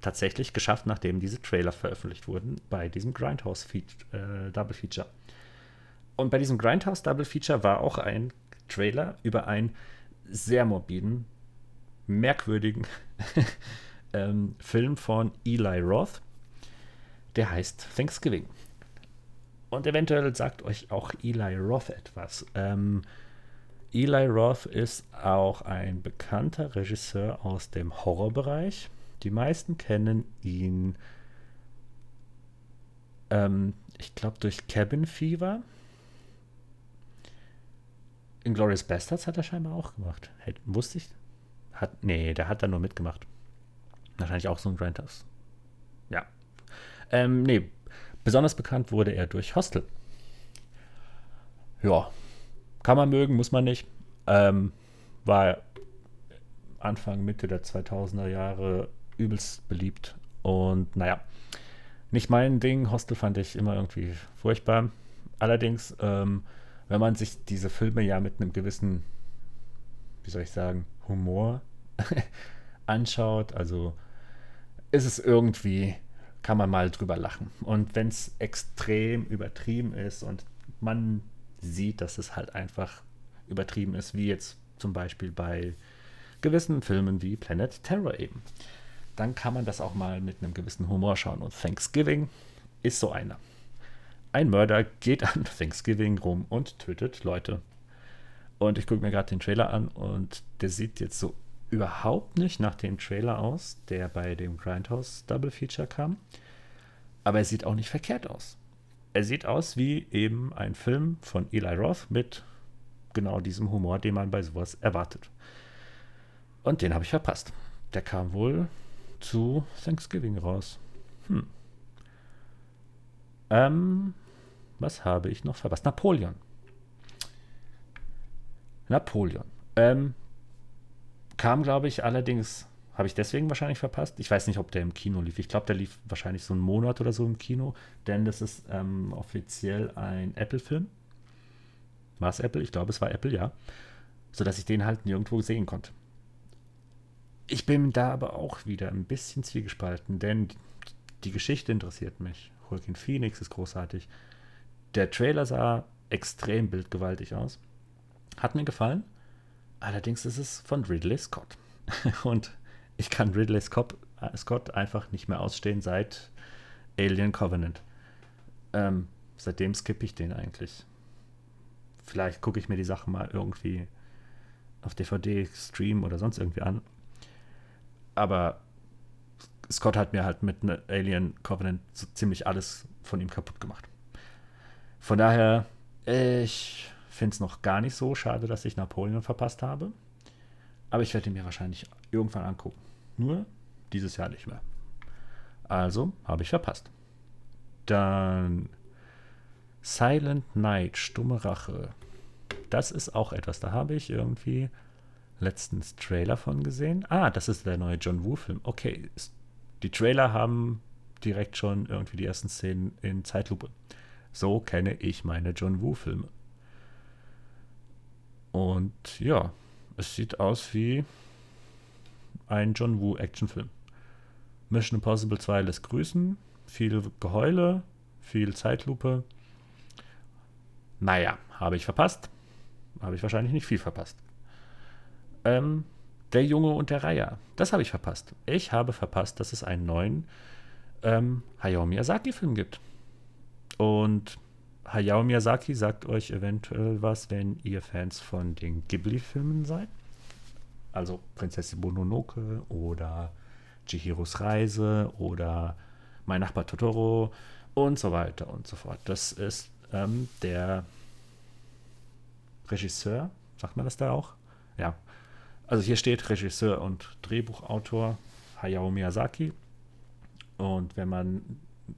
Speaker 1: tatsächlich geschafft, nachdem diese Trailer veröffentlicht wurden, bei diesem Grindhouse Fe äh, Double Feature. Und bei diesem Grindhouse Double Feature war auch ein Trailer über einen sehr morbiden, merkwürdigen *laughs* ähm, Film von Eli Roth. Der heißt Thanksgiving. Und eventuell sagt euch auch Eli Roth etwas. Ähm, Eli Roth ist auch ein bekannter Regisseur aus dem Horrorbereich. Die meisten kennen ihn, ähm, ich glaube, durch Cabin Fever. Inglourious Bastards hat er scheinbar auch gemacht. Hätt, wusste ich? Hat, nee, der hat da nur mitgemacht. Wahrscheinlich auch so ein Grindhouse. Ähm, nee, besonders bekannt wurde er durch Hostel. Ja, kann man mögen, muss man nicht. Ähm, war Anfang, Mitte der 2000er Jahre übelst beliebt. Und naja, nicht mein Ding. Hostel fand ich immer irgendwie furchtbar. Allerdings, ähm, wenn man sich diese Filme ja mit einem gewissen, wie soll ich sagen, Humor *laughs* anschaut, also ist es irgendwie, kann man mal drüber lachen. Und wenn es extrem übertrieben ist und man sieht, dass es halt einfach übertrieben ist, wie jetzt zum Beispiel bei gewissen Filmen wie Planet Terror eben. Dann kann man das auch mal mit einem gewissen Humor schauen. Und Thanksgiving ist so einer. Ein Mörder geht an *laughs* Thanksgiving rum und tötet Leute. Und ich gucke mir gerade den Trailer an und der sieht jetzt so überhaupt nicht nach dem Trailer aus, der bei dem Grindhouse Double Feature kam. Aber er sieht auch nicht verkehrt aus. Er sieht aus wie eben ein Film von Eli Roth mit genau diesem Humor, den man bei sowas erwartet. Und den habe ich verpasst. Der kam wohl zu Thanksgiving raus. Hm. Ähm, was habe ich noch verpasst? Napoleon. Napoleon. Ähm, kam, glaube ich, allerdings, habe ich deswegen wahrscheinlich verpasst. Ich weiß nicht, ob der im Kino lief. Ich glaube, der lief wahrscheinlich so einen Monat oder so im Kino, denn das ist ähm, offiziell ein Apple-Film. War es Apple? Ich glaube, es war Apple, ja. Sodass ich den halt nirgendwo sehen konnte. Ich bin da aber auch wieder ein bisschen zwiegespalten, denn die Geschichte interessiert mich. Joaquin Phoenix ist großartig. Der Trailer sah extrem bildgewaltig aus. Hat mir gefallen. Allerdings ist es von Ridley Scott. *laughs* Und ich kann Ridley Scott, äh, Scott einfach nicht mehr ausstehen seit Alien Covenant. Ähm, seitdem skippe ich den eigentlich. Vielleicht gucke ich mir die Sache mal irgendwie auf DVD, Stream oder sonst irgendwie an. Aber Scott hat mir halt mit Alien Covenant so ziemlich alles von ihm kaputt gemacht. Von daher, ich finde es noch gar nicht so schade, dass ich Napoleon verpasst habe. Aber ich werde ihn mir wahrscheinlich irgendwann angucken. Nur dieses Jahr nicht mehr. Also habe ich verpasst. Dann Silent Night, Stumme Rache. Das ist auch etwas, da habe ich irgendwie letztens Trailer von gesehen. Ah, das ist der neue John Woo-Film. Okay, die Trailer haben direkt schon irgendwie die ersten Szenen in Zeitlupe. So kenne ich meine John Woo-Filme. Und ja, es sieht aus wie ein John Woo-Actionfilm. Mission Impossible 2 lässt grüßen. Viel Geheule, viel Zeitlupe. Naja, habe ich verpasst. Habe ich wahrscheinlich nicht viel verpasst. Ähm, der Junge und der Reiher. Das habe ich verpasst. Ich habe verpasst, dass es einen neuen ähm, Hayao Miyazaki-Film gibt. Und Hayao Miyazaki sagt euch eventuell was, wenn ihr Fans von den Ghibli-Filmen seid. Also Prinzessin Mononoke oder Chihiros Reise oder Mein Nachbar Totoro und so weiter und so fort. Das ist ähm, der Regisseur, sagt man das da auch? Ja. Also hier steht Regisseur und Drehbuchautor Hayao Miyazaki. Und wenn man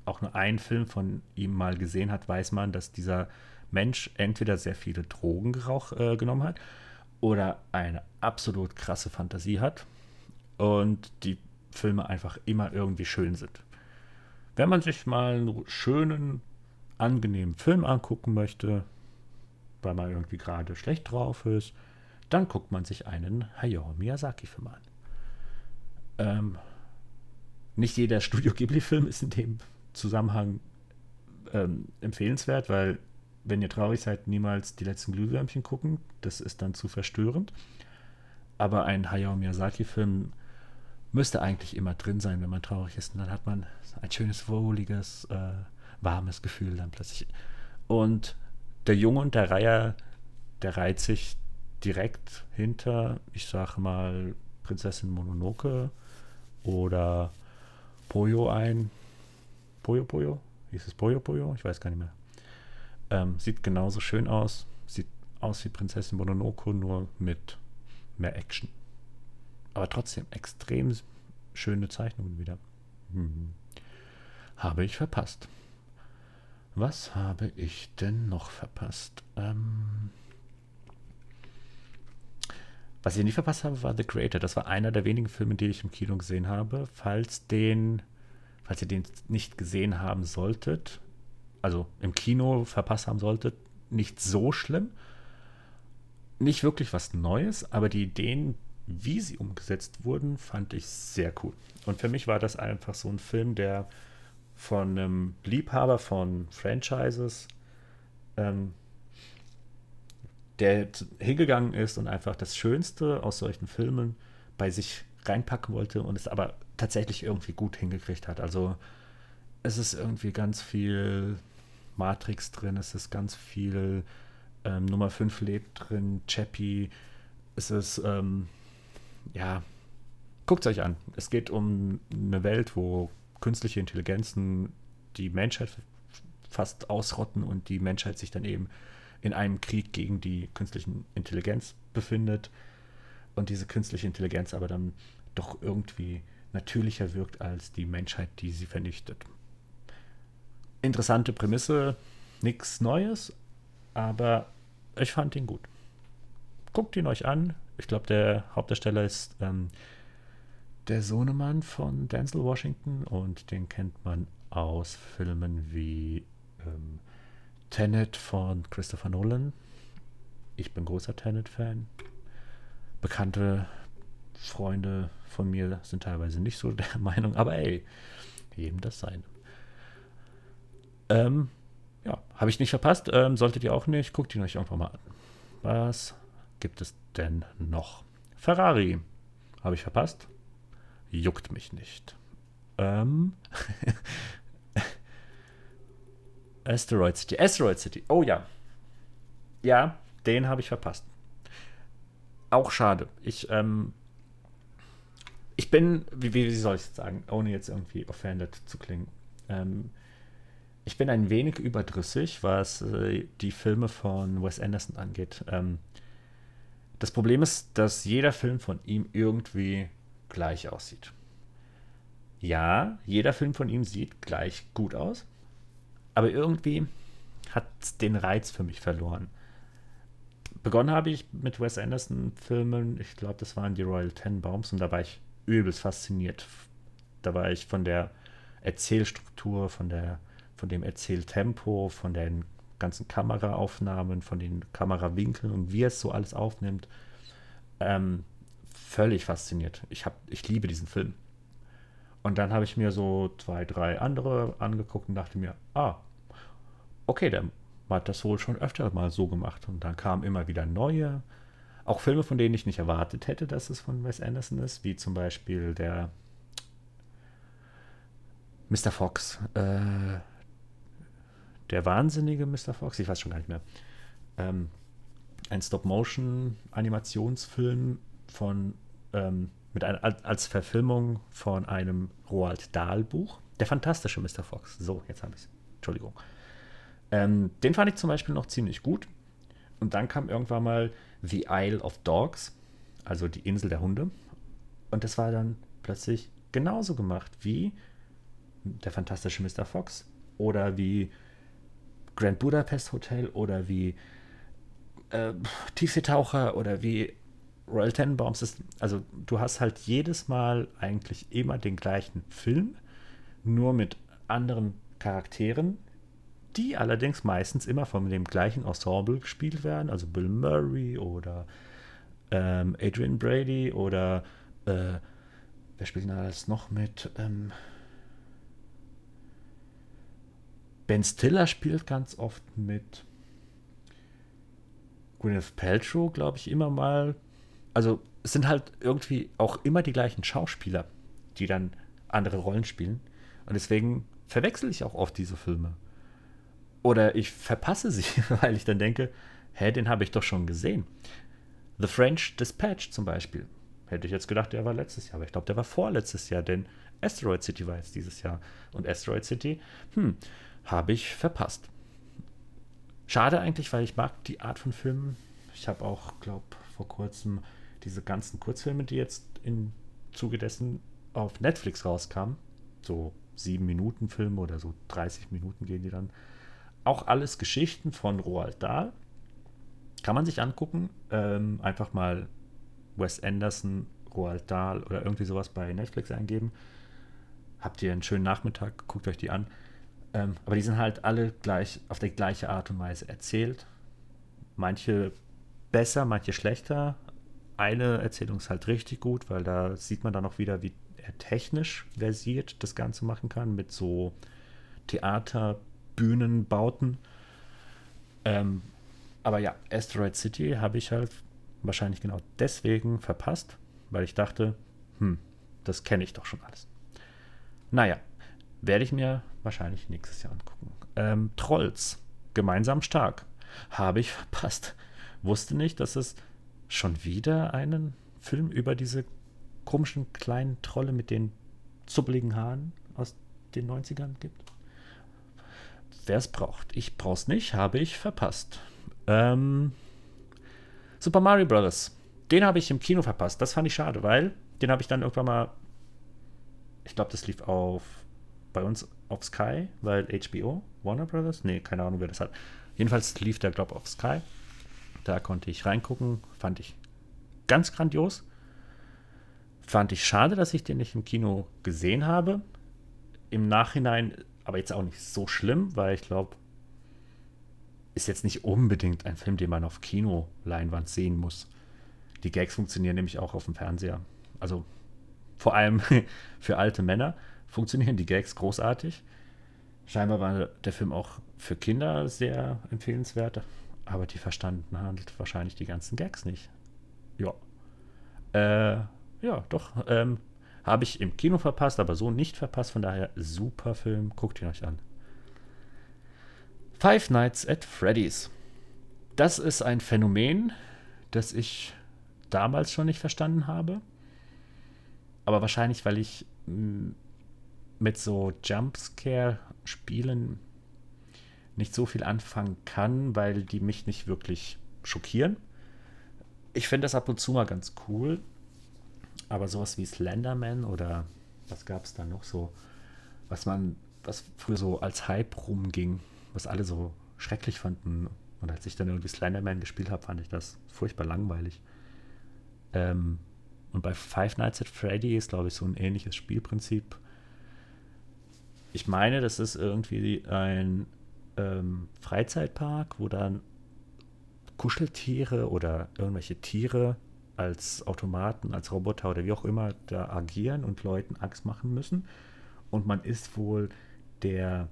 Speaker 1: auch nur einen Film von ihm mal gesehen hat, weiß man, dass dieser Mensch entweder sehr viele Drogen äh, genommen hat oder eine absolut krasse Fantasie hat und die Filme einfach immer irgendwie schön sind. Wenn man sich mal einen schönen, angenehmen Film angucken möchte, weil man irgendwie gerade schlecht drauf ist, dann guckt man sich einen Hayao Miyazaki-Film an. Ähm, nicht jeder Studio Ghibli-Film ist in dem Zusammenhang ähm, empfehlenswert, weil wenn ihr traurig seid, niemals die letzten Glühwürmchen gucken. Das ist dann zu verstörend. Aber ein Hayao Miyazaki-Film müsste eigentlich immer drin sein, wenn man traurig ist. Und dann hat man ein schönes, wohliges, äh, warmes Gefühl dann plötzlich. Und der Junge und der Reiher, der reiht sich direkt hinter, ich sage mal, Prinzessin Mononoke oder Poyo ein. Poyo Poyo? Hieß es Poyo Poyo? Ich weiß gar nicht mehr. Ähm, sieht genauso schön aus. Sieht aus wie Prinzessin Mononoke, nur mit mehr Action. Aber trotzdem extrem schöne Zeichnungen wieder. Hm. Habe ich verpasst. Was habe ich denn noch verpasst? Ähm was ich nicht verpasst habe, war The Creator. Das war einer der wenigen Filme, die ich im Kino gesehen habe. Falls den, falls ihr den nicht gesehen haben solltet, also im Kino verpasst haben solltet, nicht so schlimm. Nicht wirklich was Neues, aber die Ideen, wie sie umgesetzt wurden, fand ich sehr cool. Und für mich war das einfach so ein Film, der von einem Liebhaber von Franchises, ähm, der hingegangen ist und einfach das Schönste aus solchen Filmen bei sich reinpacken wollte und es aber tatsächlich irgendwie gut hingekriegt hat. Also es ist irgendwie ganz viel Matrix drin, es ist ganz viel ähm, Nummer 5 lebt drin, Chappie, es ist, ähm, ja, guckt es euch an. Es geht um eine Welt, wo künstliche Intelligenzen die Menschheit fast ausrotten und die Menschheit sich dann eben in einem Krieg gegen die künstliche Intelligenz befindet und diese künstliche Intelligenz aber dann doch irgendwie natürlicher wirkt als die Menschheit, die sie vernichtet. Interessante Prämisse, nichts Neues, aber ich fand ihn gut. Guckt ihn euch an. Ich glaube, der Hauptdarsteller ist ähm, der Sohnemann von Denzel Washington und den kennt man aus Filmen wie ähm, Tenet von Christopher Nolan. Ich bin großer Tenet-Fan. Bekannte Freunde von mir sind teilweise nicht so *laughs* der Meinung, aber ey, jedem das sein. Ähm, ja, habe ich nicht verpasst. Ähm, solltet ihr auch nicht. Guckt ihn euch einfach mal an. Was gibt es denn noch? Ferrari. Habe ich verpasst? juckt mich nicht. Ähm. *laughs* Asteroid City. Asteroid City. Oh ja. Ja, den habe ich verpasst. Auch schade. Ich, ähm, ich bin, wie, wie soll ich es sagen, ohne jetzt irgendwie offended zu klingen. Ähm, ich bin ein wenig überdrüssig, was äh, die Filme von Wes Anderson angeht. Ähm, das Problem ist, dass jeder Film von ihm irgendwie gleich aussieht. Ja, jeder Film von ihm sieht gleich gut aus, aber irgendwie hat den Reiz für mich verloren. Begonnen habe ich mit Wes Anderson-Filmen, ich glaube, das waren die Royal Tenenbaums, und da war ich übelst fasziniert. Da war ich von der Erzählstruktur, von, der, von dem Erzähltempo, von den ganzen Kameraaufnahmen, von den Kamerawinkeln und wie es so alles aufnimmt, ähm, völlig fasziniert. Ich, hab, ich liebe diesen Film. Und dann habe ich mir so zwei, drei andere angeguckt und dachte mir, ah, okay, der hat das wohl schon öfter mal so gemacht. Und dann kamen immer wieder neue, auch Filme, von denen ich nicht erwartet hätte, dass es von Wes Anderson ist, wie zum Beispiel der Mr. Fox. Äh, der wahnsinnige Mr. Fox, ich weiß schon gar nicht mehr. Ähm, ein Stop-Motion-Animationsfilm von ähm, mit ein, als Verfilmung von einem Roald Dahl-Buch. Der fantastische Mr. Fox. So, jetzt habe ich es. Entschuldigung. Ähm, den fand ich zum Beispiel noch ziemlich gut. Und dann kam irgendwann mal The Isle of Dogs, also die Insel der Hunde. Und das war dann plötzlich genauso gemacht wie der fantastische Mr. Fox oder wie Grand Budapest Hotel oder wie äh, Tiefseetaucher oder wie Royal Tenenbaums. also du hast halt jedes Mal eigentlich immer den gleichen Film, nur mit anderen Charakteren, die allerdings meistens immer von dem gleichen Ensemble gespielt werden, also Bill Murray oder ähm, Adrian Brady oder äh, wer spielt da alles noch mit? Ähm, ben Stiller spielt ganz oft mit. Gwyneth Paltrow, glaube ich, immer mal. Also es sind halt irgendwie auch immer die gleichen Schauspieler, die dann andere Rollen spielen. Und deswegen verwechsel ich auch oft diese Filme. Oder ich verpasse sie, *laughs* weil ich dann denke, hä, den habe ich doch schon gesehen. The French Dispatch zum Beispiel. Hätte ich jetzt gedacht, der war letztes Jahr, aber ich glaube, der war vorletztes Jahr, denn Asteroid City war jetzt dieses Jahr. Und Asteroid City, hm, habe ich verpasst. Schade eigentlich, weil ich mag die Art von Filmen. Ich habe auch, glaube vor kurzem diese ganzen Kurzfilme, die jetzt im Zuge dessen auf Netflix rauskamen, so sieben Minuten Filme oder so 30 Minuten gehen die dann, auch alles Geschichten von Roald Dahl. Kann man sich angucken. Ähm, einfach mal Wes Anderson, Roald Dahl oder irgendwie sowas bei Netflix eingeben. Habt ihr einen schönen Nachmittag, guckt euch die an. Ähm, aber die sind halt alle gleich auf die gleiche Art und Weise erzählt. Manche besser, manche schlechter. Eine Erzählung ist halt richtig gut, weil da sieht man dann auch wieder, wie er technisch versiert das Ganze machen kann mit so Theater, Bühnenbauten. Ähm, aber ja, Asteroid City habe ich halt wahrscheinlich genau deswegen verpasst, weil ich dachte, hm, das kenne ich doch schon alles. Naja, werde ich mir wahrscheinlich nächstes Jahr angucken. Ähm, Trolls, gemeinsam stark, habe ich *laughs* verpasst. Wusste nicht, dass es schon wieder einen Film über diese komischen kleinen Trolle mit den zuppligen Haaren aus den 90ern gibt wer es braucht. Ich brauch's nicht, habe ich verpasst. Ähm, Super Mario Bros. Den habe ich im Kino verpasst. Das fand ich schade, weil den habe ich dann irgendwann mal. Ich glaube, das lief auf bei uns auf Sky, weil HBO, Warner Brothers, nee, keine Ahnung, wer das hat. Jedenfalls lief der, glaube ich, auf Sky. Da konnte ich reingucken, fand ich ganz grandios. Fand ich schade, dass ich den nicht im Kino gesehen habe. Im Nachhinein aber jetzt auch nicht so schlimm, weil ich glaube, ist jetzt nicht unbedingt ein Film, den man auf Kinoleinwand sehen muss. Die Gags funktionieren nämlich auch auf dem Fernseher. Also vor allem *laughs* für alte Männer funktionieren die Gags großartig. Scheinbar war der Film auch für Kinder sehr empfehlenswert, aber die verstanden halt wahrscheinlich die ganzen Gags nicht. Ja. Äh, ja, doch. Ähm, habe ich im Kino verpasst, aber so nicht verpasst. Von daher super Film. Guckt ihn euch an. Five Nights at Freddy's. Das ist ein Phänomen, das ich damals schon nicht verstanden habe. aber wahrscheinlich, weil ich mm, mit so Jumpscare-Spielen nicht so viel anfangen kann, weil die mich nicht wirklich schockieren. Ich finde das ab und zu mal ganz cool, aber sowas wie Slenderman oder was gab es da noch so, was man, was früher so als Hype rumging, was alle so schrecklich fanden. Und als ich dann irgendwie Slenderman gespielt habe, fand ich das furchtbar langweilig. Ähm, und bei Five Nights at Freddy ist, glaube ich, so ein ähnliches Spielprinzip. Ich meine, das ist irgendwie ein ähm, Freizeitpark, wo dann Kuscheltiere oder irgendwelche Tiere als Automaten, als Roboter oder wie auch immer da agieren und Leuten Angst machen müssen. Und man ist wohl der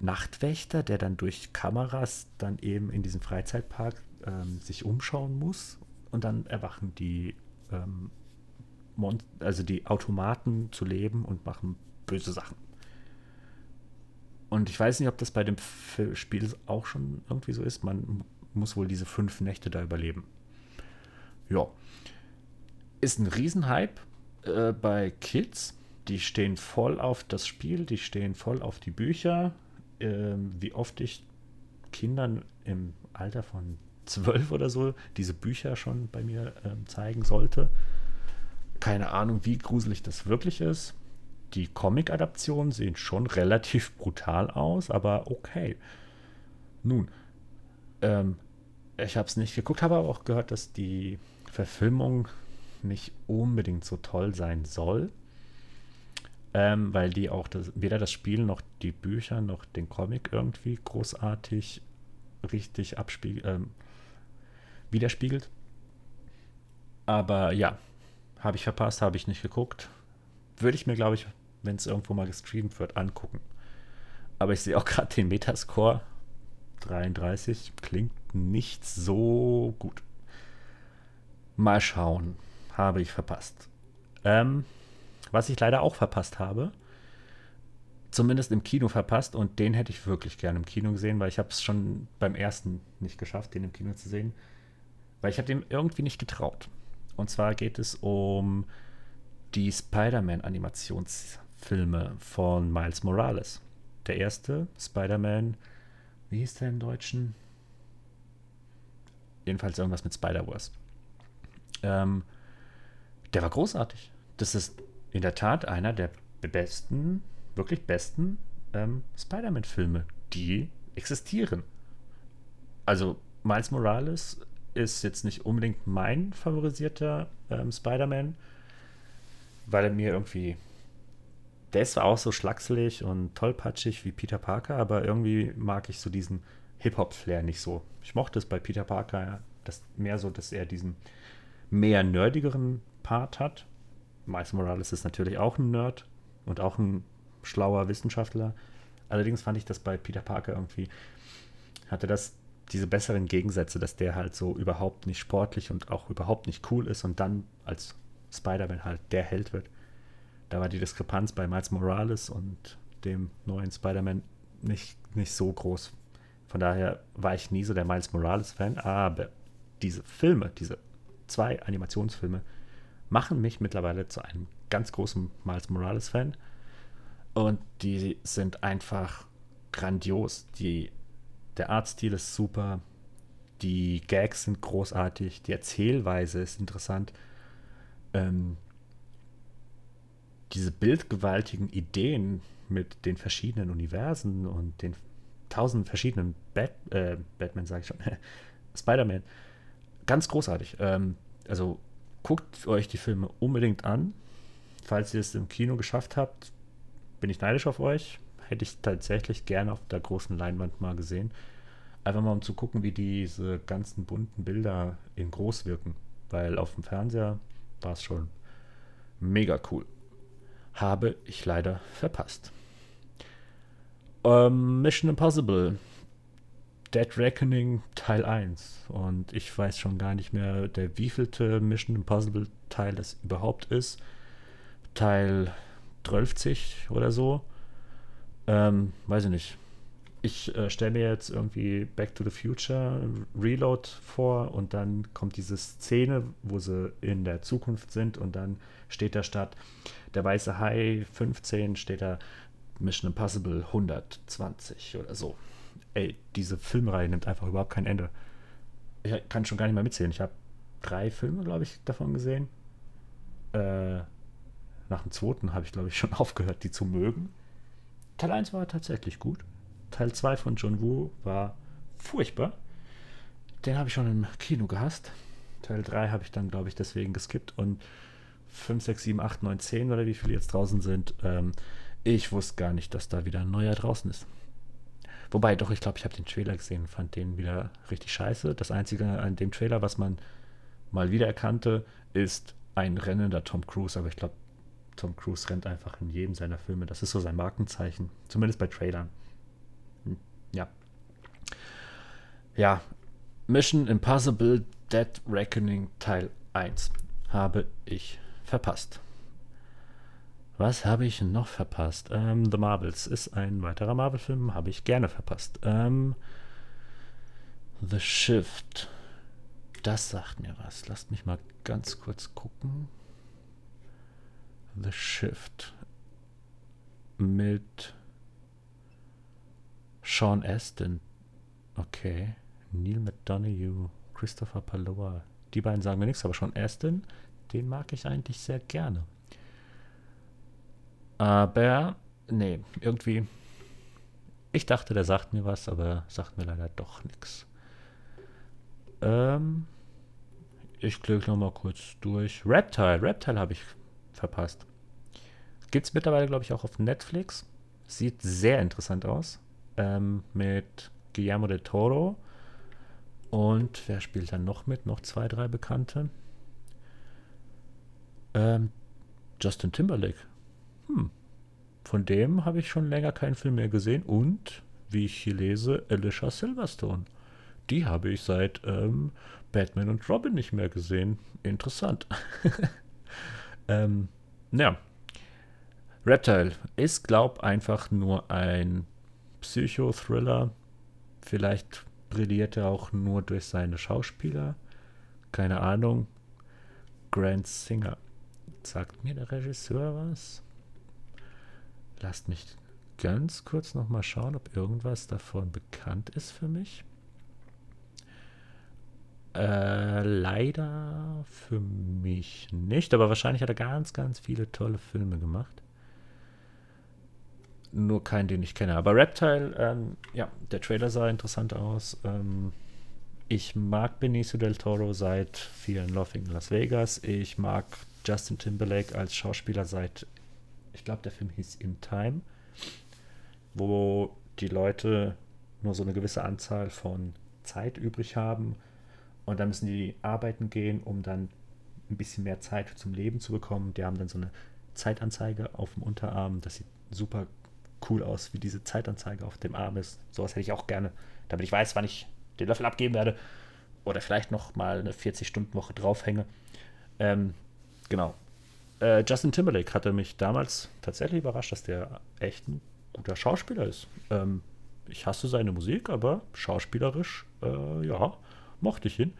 Speaker 1: Nachtwächter, der dann durch Kameras dann eben in diesem Freizeitpark ähm, sich umschauen muss. Und dann erwachen die, ähm, also die Automaten zu leben und machen böse Sachen. Und ich weiß nicht, ob das bei dem Spiel auch schon irgendwie so ist. Man muss wohl diese fünf Nächte da überleben. Ja. Ist ein Riesenhype äh, bei Kids. Die stehen voll auf das Spiel, die stehen voll auf die Bücher. Ähm, wie oft ich Kindern im Alter von zwölf oder so diese Bücher schon bei mir ähm, zeigen sollte. Keine Ahnung, wie gruselig das wirklich ist. Die Comic-Adaptionen sehen schon *laughs* relativ brutal aus, aber okay. Nun, ähm, ich habe es nicht geguckt, habe aber auch gehört, dass die Verfilmung nicht unbedingt so toll sein soll, ähm, weil die auch das, weder das Spiel noch die Bücher noch den Comic irgendwie großartig richtig abspiegelt, ähm, widerspiegelt. Aber ja, habe ich verpasst, habe ich nicht geguckt. Würde ich mir, glaube ich, wenn es irgendwo mal gestreamt wird, angucken. Aber ich sehe auch gerade den Metascore 33. Klingt nicht so gut. Mal schauen. Habe ich verpasst. Ähm, was ich leider auch verpasst habe, zumindest im Kino verpasst und den hätte ich wirklich gerne im Kino gesehen, weil ich habe es schon beim ersten nicht geschafft, den im Kino zu sehen, weil ich habe dem irgendwie nicht getraut. Und zwar geht es um die Spider-Man-Animationsfilme von Miles Morales. Der erste, Spider-Man, wie hieß der im Deutschen? Jedenfalls irgendwas mit Spider-Verse. Ähm, der war großartig. Das ist in der Tat einer der besten, wirklich besten ähm, Spider-Man-Filme, die existieren. Also Miles Morales ist jetzt nicht unbedingt mein favorisierter ähm, Spider-Man, weil er mir irgendwie. Der ist auch so schlackselig und tollpatschig wie Peter Parker, aber irgendwie mag ich so diesen Hip-Hop-Flair nicht so. Ich mochte es bei Peter Parker das mehr so, dass er diesen mehr nerdigeren Part hat. Miles Morales ist natürlich auch ein Nerd und auch ein schlauer Wissenschaftler. Allerdings fand ich das bei Peter Parker irgendwie, hatte das diese besseren Gegensätze, dass der halt so überhaupt nicht sportlich und auch überhaupt nicht cool ist und dann als Spider-Man halt der Held wird. Da war die Diskrepanz bei Miles Morales und dem neuen Spider-Man nicht, nicht so groß. Von daher war ich nie so der Miles Morales-Fan, aber diese Filme, diese zwei Animationsfilme, machen mich mittlerweile zu einem ganz großen Miles Morales-Fan. Und die sind einfach grandios. Die, der Artstil ist super, die Gags sind großartig, die Erzählweise ist interessant. Ähm, diese bildgewaltigen Ideen mit den verschiedenen Universen und den tausend verschiedenen Bat äh, Batman, sage ich schon, *laughs* Spider-Man, ganz großartig. Ähm, also guckt euch die Filme unbedingt an. Falls ihr es im Kino geschafft habt, bin ich neidisch auf euch. Hätte ich tatsächlich gerne auf der großen Leinwand mal gesehen. Einfach mal um zu gucken, wie diese ganzen bunten Bilder in groß wirken. Weil auf dem Fernseher war es schon mega cool. Habe ich leider verpasst. Ähm, Mission Impossible. Dead Reckoning Teil 1. Und ich weiß schon gar nicht mehr, der wievielte Mission Impossible Teil es überhaupt ist. Teil 12 oder so. Ähm, weiß ich nicht. ich äh, stelle mir jetzt irgendwie Back to the Future Reload vor und dann kommt diese Szene, wo sie in der Zukunft sind und dann steht da statt der weiße Hai 15 steht da Mission Impossible 120 oder so. Ey, diese Filmreihe nimmt einfach überhaupt kein Ende. Ich kann schon gar nicht mehr mitzählen. Ich habe drei Filme, glaube ich, davon gesehen. Äh, nach dem zweiten habe ich, glaube ich, schon *laughs* aufgehört, die zu mögen. Teil 1 war tatsächlich gut. Teil 2 von John Woo war furchtbar. Den habe ich schon im Kino gehasst. Teil 3 habe ich dann, glaube ich, deswegen geskippt. Und 5, 6, 7, 8, 9, 10 oder wie viele jetzt draußen sind, ähm, ich wusste gar nicht, dass da wieder ein neuer draußen ist. Wobei, doch, ich glaube, ich habe den Trailer gesehen, fand den wieder richtig scheiße. Das Einzige an dem Trailer, was man mal wieder erkannte, ist ein rennender Tom Cruise. Aber ich glaube, Tom Cruise rennt einfach in jedem seiner Filme. Das ist so sein Markenzeichen. Zumindest bei Trailern. Hm, ja. Ja. Mission Impossible Dead Reckoning Teil 1 habe ich verpasst. Was habe ich noch verpasst? Ähm, The Marvels ist ein weiterer Marvel-Film, habe ich gerne verpasst. Ähm, The Shift. Das sagt mir was. Lasst mich mal ganz kurz gucken. The Shift. Mit Sean Astin. Okay. Neil McDonough, Christopher Paloa. Die beiden sagen mir nichts, aber Sean Astin, den mag ich eigentlich sehr gerne. Aber, nee, irgendwie. Ich dachte, der sagt mir was, aber sagt mir leider doch nichts. Ähm, ich klicke nochmal kurz durch. Reptile, Reptile habe ich verpasst. Gibt es mittlerweile, glaube ich, auch auf Netflix. Sieht sehr interessant aus. Ähm, mit Guillermo del Toro. Und wer spielt dann noch mit? Noch zwei, drei Bekannte. Ähm, Justin Timberlake hm, von dem habe ich schon länger keinen Film mehr gesehen. Und, wie ich hier lese, Alicia Silverstone. Die habe ich seit ähm, Batman und Robin nicht mehr gesehen. Interessant. *laughs* ähm, ja. Reptile ist, glaub, einfach nur ein Psychothriller. Vielleicht brilliert er auch nur durch seine Schauspieler. Keine Ahnung. Grant Singer. Sagt mir der Regisseur was? Lasst mich ganz kurz noch mal schauen, ob irgendwas davon bekannt ist für mich. Äh, leider für mich nicht, aber wahrscheinlich hat er ganz, ganz viele tolle Filme gemacht. Nur keinen, den ich kenne. Aber Reptile, ähm, ja, der Trailer sah interessant aus. Ähm, ich mag Benicio del Toro seit and Loving Las Vegas. Ich mag Justin Timberlake als Schauspieler seit ich glaube, der Film hieß In Time, wo die Leute nur so eine gewisse Anzahl von Zeit übrig haben und dann müssen die arbeiten gehen, um dann ein bisschen mehr Zeit zum Leben zu bekommen. Die haben dann so eine Zeitanzeige auf dem Unterarm. Das sieht super cool aus, wie diese Zeitanzeige auf dem Arm ist. Sowas hätte ich auch gerne, damit ich weiß, wann ich den Löffel abgeben werde. Oder vielleicht noch mal eine 40-Stunden-Woche draufhänge. Ähm, genau. Äh, Justin Timberlake hatte mich damals tatsächlich überrascht, dass der echt ein guter Schauspieler ist. Ähm, ich hasse seine Musik, aber schauspielerisch, äh, ja, mochte ich ihn.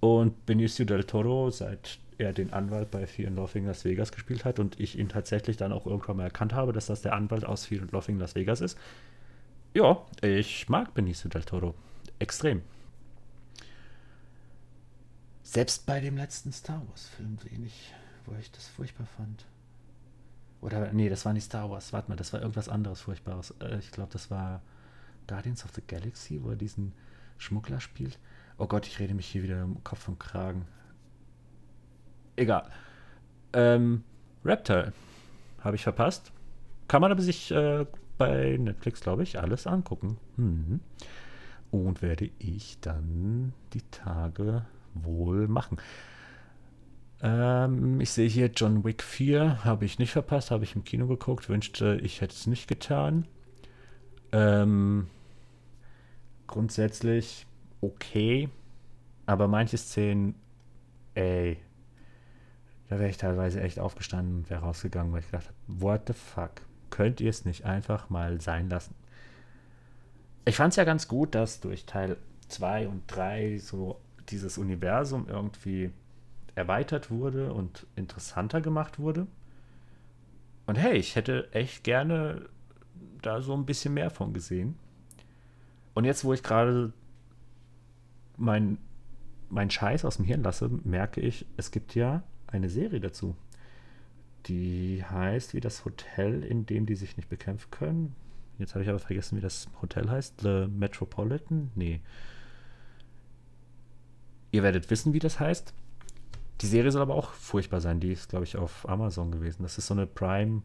Speaker 1: Und Benicio del Toro, seit er den Anwalt bei Fear and Loving Las Vegas gespielt hat und ich ihn tatsächlich dann auch irgendwann mal erkannt habe, dass das der Anwalt aus Fear and Loving Las Vegas ist. Ja, ich mag Benicio del Toro. Extrem. Selbst bei dem letzten Star Wars-Film sehe ich wo ich das furchtbar fand. Oder, nee, das war nicht Star Wars. Warte mal, das war irgendwas anderes Furchtbares. Äh, ich glaube, das war Guardians of the Galaxy, wo er diesen Schmuggler spielt. Oh Gott, ich rede mich hier wieder im Kopf und Kragen. Egal. Ähm, Reptile. Habe ich verpasst. Kann man aber sich äh, bei Netflix, glaube ich, alles angucken. Mhm. Und werde ich dann die Tage wohl machen. Ähm, ich sehe hier John Wick 4, habe ich nicht verpasst, habe ich im Kino geguckt, wünschte, ich hätte es nicht getan. Ähm, grundsätzlich okay, aber manche Szenen, ey, da wäre ich teilweise echt aufgestanden und wäre rausgegangen, weil ich gedacht habe, what the fuck, könnt ihr es nicht einfach mal sein lassen? ich fand es ja ganz gut, dass durch Teil 2 und 3 so dieses Universum irgendwie erweitert wurde und interessanter gemacht wurde. Und hey, ich hätte echt gerne da so ein bisschen mehr von gesehen. Und jetzt, wo ich gerade mein, mein Scheiß aus dem Hirn lasse, merke ich, es gibt ja eine Serie dazu. Die heißt wie das Hotel, in dem die sich nicht bekämpfen können. Jetzt habe ich aber vergessen, wie das Hotel heißt. The Metropolitan? Nee. Ihr werdet wissen, wie das heißt. Die Serie soll aber auch furchtbar sein. Die ist, glaube ich, auf Amazon gewesen. Das ist so eine Prime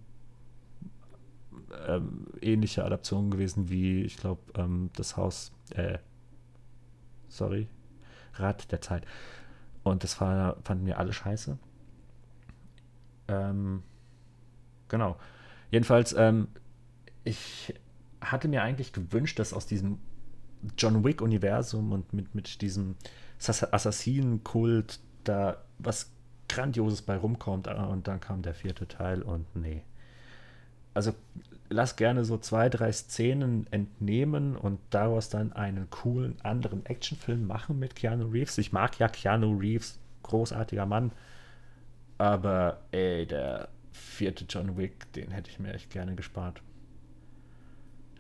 Speaker 1: ähm, ähnliche Adaption gewesen wie, ich glaube, ähm, das Haus, äh, sorry, Rat der Zeit. Und das war, fanden wir alle scheiße. Ähm, genau. Jedenfalls, ähm, ich hatte mir eigentlich gewünscht, dass aus diesem John Wick-Universum und mit, mit diesem Assassinenkult da was Grandioses bei rumkommt. Ah, und dann kam der vierte Teil und nee. Also lass gerne so zwei, drei Szenen entnehmen und daraus dann einen coolen anderen Actionfilm machen mit Keanu Reeves. Ich mag ja Keanu Reeves, großartiger Mann. Aber ey, der vierte John Wick, den hätte ich mir echt gerne gespart.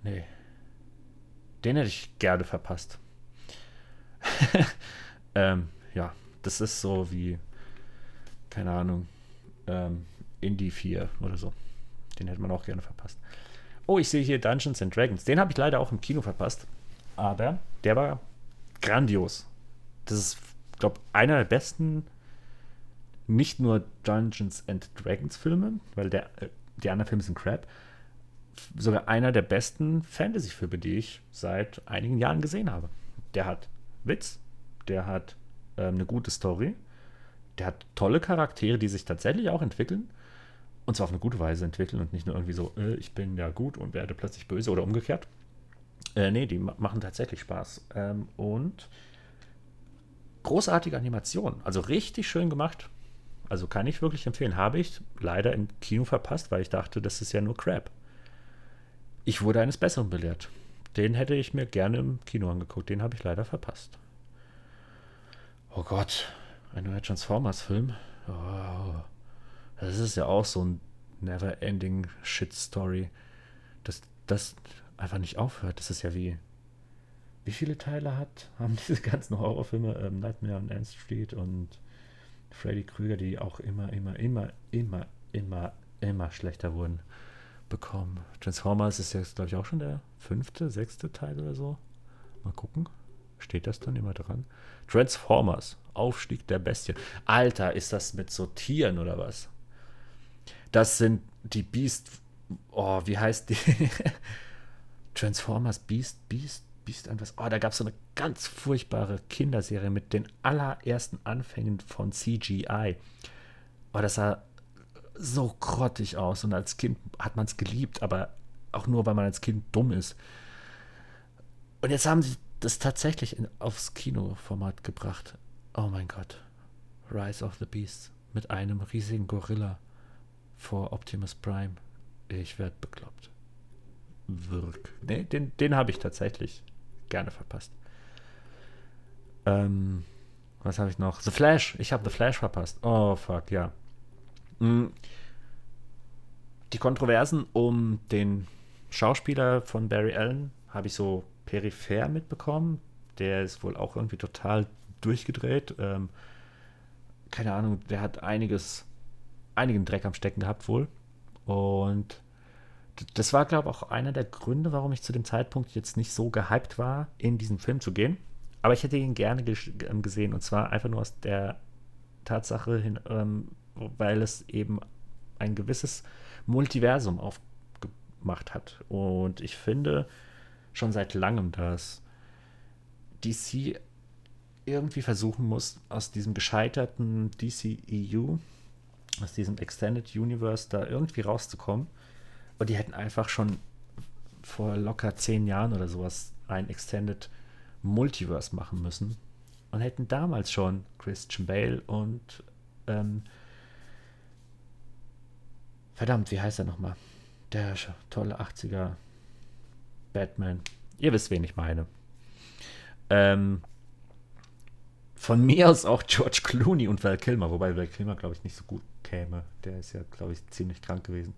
Speaker 1: Nee. Den hätte ich gerne verpasst. *laughs* ähm, ja, das ist so wie, keine Ahnung, ähm, Indie 4 oder so. Den hätte man auch gerne verpasst. Oh, ich sehe hier Dungeons and Dragons. Den habe ich leider auch im Kino verpasst. Aber der war grandios. Das ist, glaube ich, einer der besten, nicht nur Dungeons and Dragons Filme, weil der, äh, die anderen Filme sind crap, sogar einer der besten Fantasy-Filme, die ich seit einigen Jahren gesehen habe. Der hat Witz, der hat ähm, eine gute Story, der hat tolle Charaktere, die sich tatsächlich auch entwickeln und zwar auf eine gute Weise entwickeln und nicht nur irgendwie so, äh, ich bin ja gut und werde plötzlich böse oder umgekehrt. Äh, nee, die machen tatsächlich Spaß. Ähm, und großartige Animation, also richtig schön gemacht. Also kann ich wirklich empfehlen. Habe ich leider im Kino verpasst, weil ich dachte, das ist ja nur Crap. Ich wurde eines Besseren belehrt. Den hätte ich mir gerne im Kino angeguckt. Den habe ich leider verpasst. Oh Gott, ein neuer Transformers-Film. Oh. Das ist ja auch so ein never-ending Shit-Story, dass das einfach nicht aufhört. Das ist ja wie. Wie viele Teile hat, *laughs* haben diese ganzen Horrorfilme, ähm, Nightmare on Elm Street und Freddy Krüger, die auch immer, immer, immer, immer, immer, immer schlechter wurden, bekommen. Transformers ist jetzt, glaube ich, auch schon der fünfte, sechste Teil oder so. Mal gucken. Steht das dann immer dran? Transformers, Aufstieg der Bestie. Alter, ist das mit so Tieren oder was? Das sind die Beast. Oh, wie heißt die? *laughs* Transformers Beast, Beast, Beast, etwas. Oh, da gab es so eine ganz furchtbare Kinderserie mit den allerersten Anfängen von CGI. Oh, das sah so grottig aus und als Kind hat man es geliebt, aber auch nur, weil man als Kind dumm ist. Und jetzt haben sie das tatsächlich in, aufs Kinoformat gebracht. Oh mein Gott. Rise of the Beast mit einem riesigen Gorilla vor Optimus Prime. Ich werde bekloppt. Wirk. Nee, den, den habe ich tatsächlich gerne verpasst. Ähm, was habe ich noch? The Flash. Ich habe The Flash verpasst. Oh, fuck, ja. Mhm. Die Kontroversen um den Schauspieler von Barry Allen habe ich so peripher mitbekommen. Der ist wohl auch irgendwie total durchgedreht. Ähm, keine Ahnung, der hat einiges einigen Dreck am Stecken gehabt wohl. Und das war, glaube ich, auch einer der Gründe, warum ich zu dem Zeitpunkt jetzt nicht so gehypt war, in diesen Film zu gehen. Aber ich hätte ihn gerne ähm, gesehen. Und zwar einfach nur aus der Tatsache hin, ähm, weil es eben ein gewisses Multiversum aufgemacht hat. Und ich finde schon seit langem, dass DC irgendwie versuchen muss, aus diesem gescheiterten DCEU aus diesem Extended Universe da irgendwie rauszukommen. Und die hätten einfach schon vor locker zehn Jahren oder sowas ein Extended Multiverse machen müssen. Und hätten damals schon Christian Bale und ähm, verdammt, wie heißt er nochmal? Der tolle 80er Batman. Ihr wisst, wen ich meine. Ähm, von mir aus auch George Clooney und Val Kilmer, wobei Val Kilmer, glaube ich, nicht so gut käme. Der ist ja, glaube ich, ziemlich krank gewesen.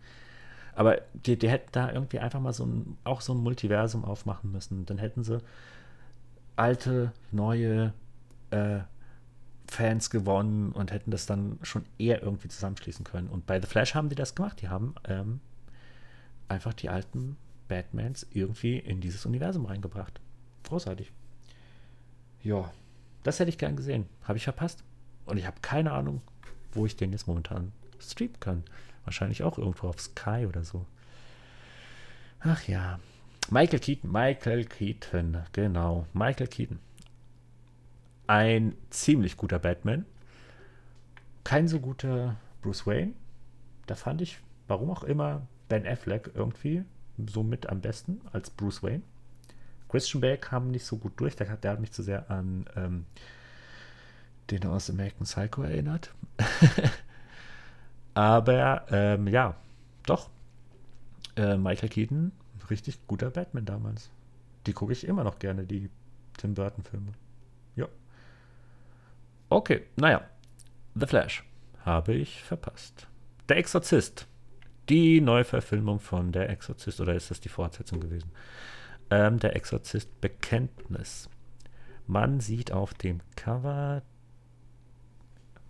Speaker 1: Aber die, die hätten da irgendwie einfach mal so ein, auch so ein Multiversum aufmachen müssen. Dann hätten sie alte, neue äh, Fans gewonnen und hätten das dann schon eher irgendwie zusammenschließen können. Und bei The Flash haben die das gemacht. Die haben ähm, einfach die alten Batmans irgendwie in dieses Universum reingebracht. Großartig. Ja, das hätte ich gern gesehen. Habe ich verpasst. Und ich habe keine Ahnung, wo ich den jetzt momentan streamen kann. Wahrscheinlich auch irgendwo auf Sky oder so. Ach ja. Michael Keaton, Michael Keaton, genau. Michael Keaton. Ein ziemlich guter Batman. Kein so guter Bruce Wayne. Da fand ich, warum auch immer, Ben Affleck irgendwie so mit am besten als Bruce Wayne. Christian Bale kam nicht so gut durch. Der, der hat mich zu sehr an ähm, den aus American Psycho erinnert. *laughs* Aber ähm, ja, doch. Äh, Michael Keaton, richtig guter Batman damals. Die gucke ich immer noch gerne, die Tim Burton-Filme. Ja. Okay, naja. The Flash habe ich verpasst. Der Exorzist. Die Neuverfilmung von Der Exorzist, oder ist das die Fortsetzung gewesen? Ähm, der Exorzist Bekenntnis. Man sieht auf dem Cover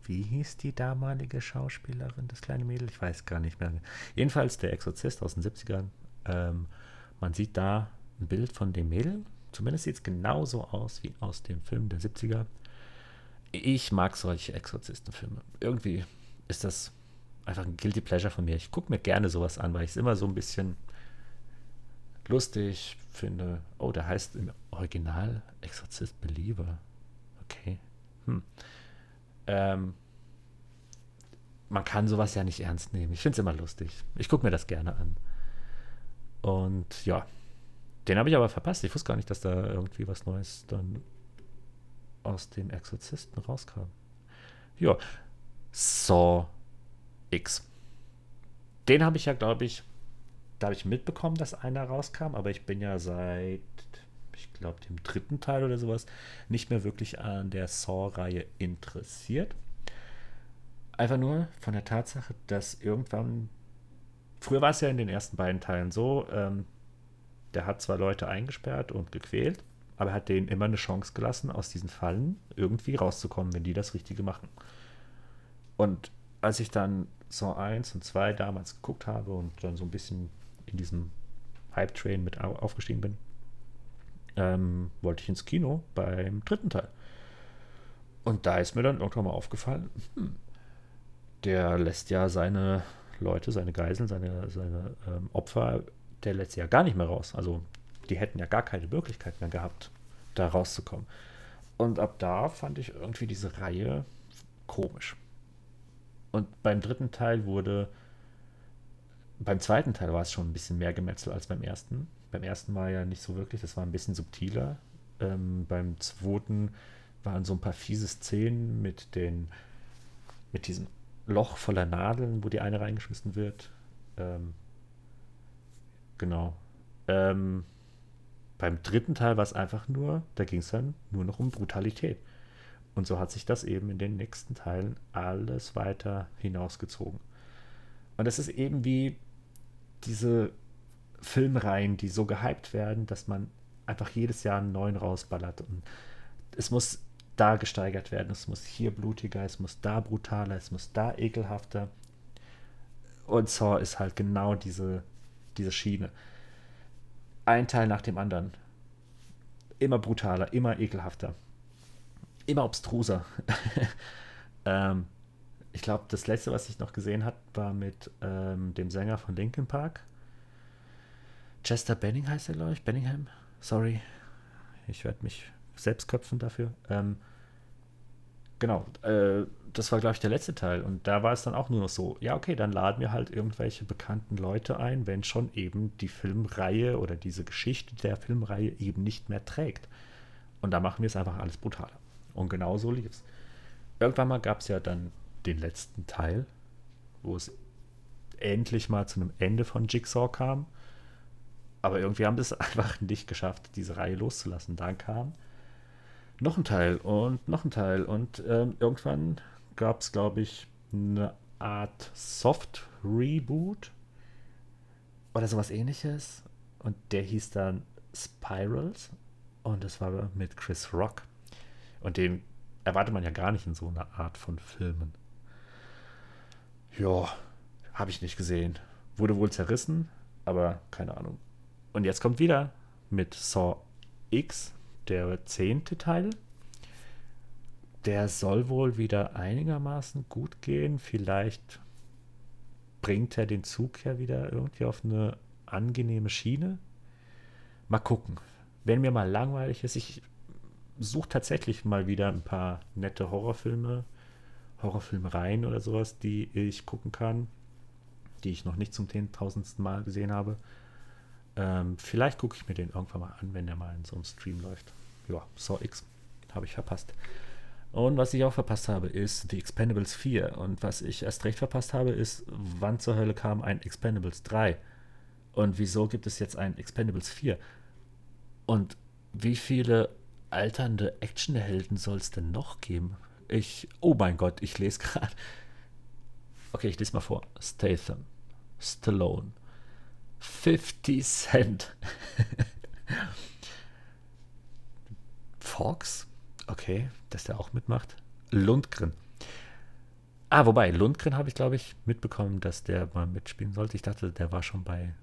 Speaker 1: wie hieß die damalige Schauspielerin, das kleine Mädel? Ich weiß gar nicht mehr. Jedenfalls der Exorzist aus den 70ern. Ähm, man sieht da ein Bild von dem Mädel. Zumindest sieht es genauso aus wie aus dem Film der 70er. Ich mag solche Exorzistenfilme. Irgendwie ist das einfach ein Guilty Pleasure von mir. Ich gucke mir gerne sowas an, weil ich es immer so ein bisschen lustig finde. Oh, der heißt im Original Exorzist Belieber. Okay. Hm ähm, man kann sowas ja nicht ernst nehmen. Ich finde es immer lustig. Ich gucke mir das gerne an. Und ja, den habe ich aber verpasst. Ich wusste gar nicht, dass da irgendwie was Neues dann aus dem Exorzisten rauskam. Ja, Saw X. Den habe ich ja, glaube ich, da habe ich mitbekommen, dass einer rauskam, aber ich bin ja seit ich glaube, dem dritten Teil oder sowas, nicht mehr wirklich an der Saw-Reihe interessiert. Einfach nur von der Tatsache, dass irgendwann, früher war es ja in den ersten beiden Teilen so, ähm, der hat zwar Leute eingesperrt und gequält, aber hat denen immer eine Chance gelassen, aus diesen Fallen irgendwie rauszukommen, wenn die das Richtige machen. Und als ich dann Saw 1 und 2 damals geguckt habe und dann so ein bisschen in diesem Hype-Train mit aufgestiegen bin, ähm, wollte ich ins Kino beim dritten Teil. Und da ist mir dann irgendwann mal aufgefallen, hm, der lässt ja seine Leute, seine Geiseln, seine, seine ähm, Opfer, der lässt ja gar nicht mehr raus. Also die hätten ja gar keine Möglichkeit mehr gehabt, da rauszukommen. Und ab da fand ich irgendwie diese Reihe komisch. Und beim dritten Teil wurde, beim zweiten Teil war es schon ein bisschen mehr Gemetzel als beim ersten beim ersten Mal ja nicht so wirklich, das war ein bisschen subtiler. Ähm, beim zweiten waren so ein paar fiese Szenen mit den, mit diesem Loch voller Nadeln, wo die eine reingeschmissen wird. Ähm, genau. Ähm, beim dritten Teil war es einfach nur, da ging es dann nur noch um Brutalität. Und so hat sich das eben in den nächsten Teilen alles weiter hinausgezogen. Und es ist eben wie diese Filmreihen, die so gehypt werden, dass man einfach jedes Jahr einen neuen rausballert. Und es muss da gesteigert werden, es muss hier blutiger, es muss da brutaler, es muss da ekelhafter. Und Saw ist halt genau diese, diese Schiene. Ein Teil nach dem anderen. Immer brutaler, immer ekelhafter. Immer obstruser. *laughs* ähm, ich glaube, das letzte, was ich noch gesehen habe, war mit ähm, dem Sänger von Linkin Park. Chester Benning heißt er, glaube ich. Benningham. Sorry. Ich werde mich selbst köpfen dafür. Ähm, genau. Äh, das war, glaube ich, der letzte Teil. Und da war es dann auch nur noch so, ja, okay, dann laden wir halt irgendwelche bekannten Leute ein, wenn schon eben die Filmreihe oder diese Geschichte der Filmreihe eben nicht mehr trägt. Und da machen wir es einfach alles brutaler. Und genau so lief es. Irgendwann mal gab es ja dann den letzten Teil, wo es endlich mal zu einem Ende von Jigsaw kam Aber irgendwie haben sie es *laughs* einfach nicht geschafft, diese Reihe loszulassen. Dann kam noch ein Teil und noch ein Teil. Und ähm, irgendwann gab es, glaube ich, eine Art Soft-Reboot oder sowas ähnliches. Und der hieß dann Spirals. Und das war mit Chris Rock. Und den erwartet man ja gar nicht in so einer Art von Filmen. Ja, habe ich nicht gesehen. Wurde wohl zerrissen, aber keine Ahnung. Und jetzt kommt wieder mit Saw X, der zehnte Teil. Der soll wohl wieder einigermaßen gut gehen. Vielleicht bringt er den Zug ja wieder irgendwie auf eine angenehme Schiene. Mal gucken. Wenn mir mal langweilig ist, ich suche tatsächlich mal wieder ein paar nette Horrorfilme, Horrorfilmreihen oder sowas, die ich gucken kann, die ich noch nicht zum zehntausendsten Mal gesehen habe. Ähm, vielleicht gucke ich mir den irgendwann mal an, wenn der mal in so einem Stream läuft. Ja, Saw X habe ich verpasst. Und was ich auch verpasst habe, ist The Expendables 4. Und was ich erst recht verpasst habe, ist, wann zur Hölle kam ein Expendables 3? Und wieso gibt es jetzt ein Expendables 4? Und wie viele alternde Actionhelden soll es denn noch geben? Ich, oh mein Gott, ich lese gerade. Okay, ich lese mal vor. Statham, Stallone, 50 Cent. *laughs* Fox, okay, dass der auch mitmacht. Lundgren. Ah, wobei, Lundgren habe ich, glaube ich, mitbekommen, dass der mal mitspielen sollte. Ich dachte, der war schon bei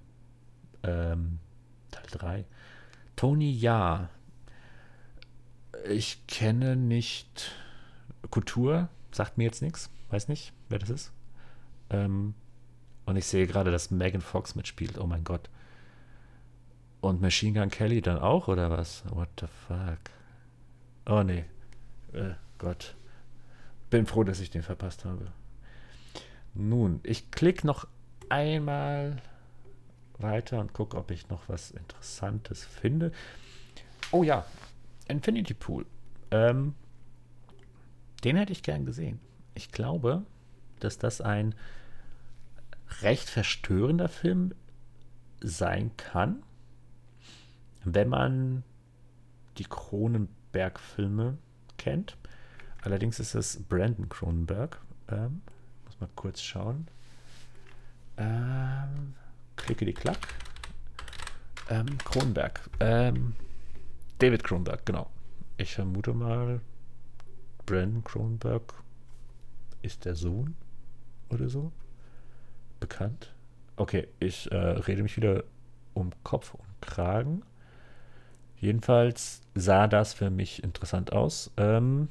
Speaker 1: ähm, Teil 3. Tony Ja. Ich kenne nicht Kultur, sagt mir jetzt nichts. Weiß nicht, wer das ist. Ähm, und ich sehe gerade, dass Megan Fox mitspielt. Oh mein Gott. Und Machine Gun Kelly dann auch, oder was? What the fuck? Oh nee. Äh, Gott. Bin froh, dass ich den verpasst habe. Nun, ich klicke noch einmal weiter und gucke, ob ich noch was Interessantes finde. Oh ja, Infinity Pool. Ähm, den hätte ich gern gesehen. Ich glaube, dass das ein recht verstörender Film sein kann, wenn man die Cronenberg-Filme kennt. Allerdings ist es Brandon Cronenberg. Ähm, muss mal kurz schauen. Ähm, klicke die Klack. Ähm, Kronberg. Ähm, David Kronberg, genau. Ich vermute mal, Brandon Kronberg ist der Sohn oder so. Bekannt. Okay, ich äh, rede mich wieder um Kopf und Kragen. Jedenfalls sah das für mich interessant aus. Ähm,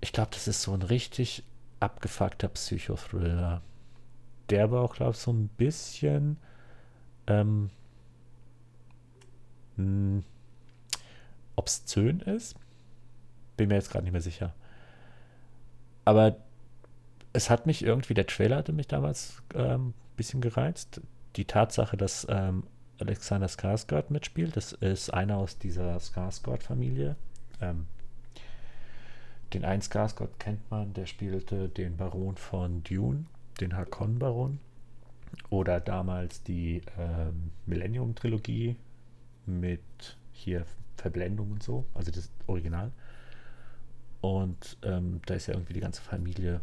Speaker 1: ich glaube, das ist so ein richtig abgefuckter Psychothriller der war auch, glaube ich, so ein bisschen ähm, mh, hm, obszön ist. Bin mir jetzt gerade nicht mehr sicher. Aber es hat mich irgendwie, der Trailer hatte mich damals ein ähm, bisschen gereizt. Die Tatsache, dass ähm, Alexander Skarsgård mitspielt, das ist einer aus dieser Skarsgård-Familie. Ähm, den einen Skarsgård kennt man, der spielte den Baron von Dune den Hakon-Baron oder damals die ähm, Millennium-Trilogie mit hier Verblendung und so, also das Original. Und ähm, da ist ja irgendwie die ganze Familie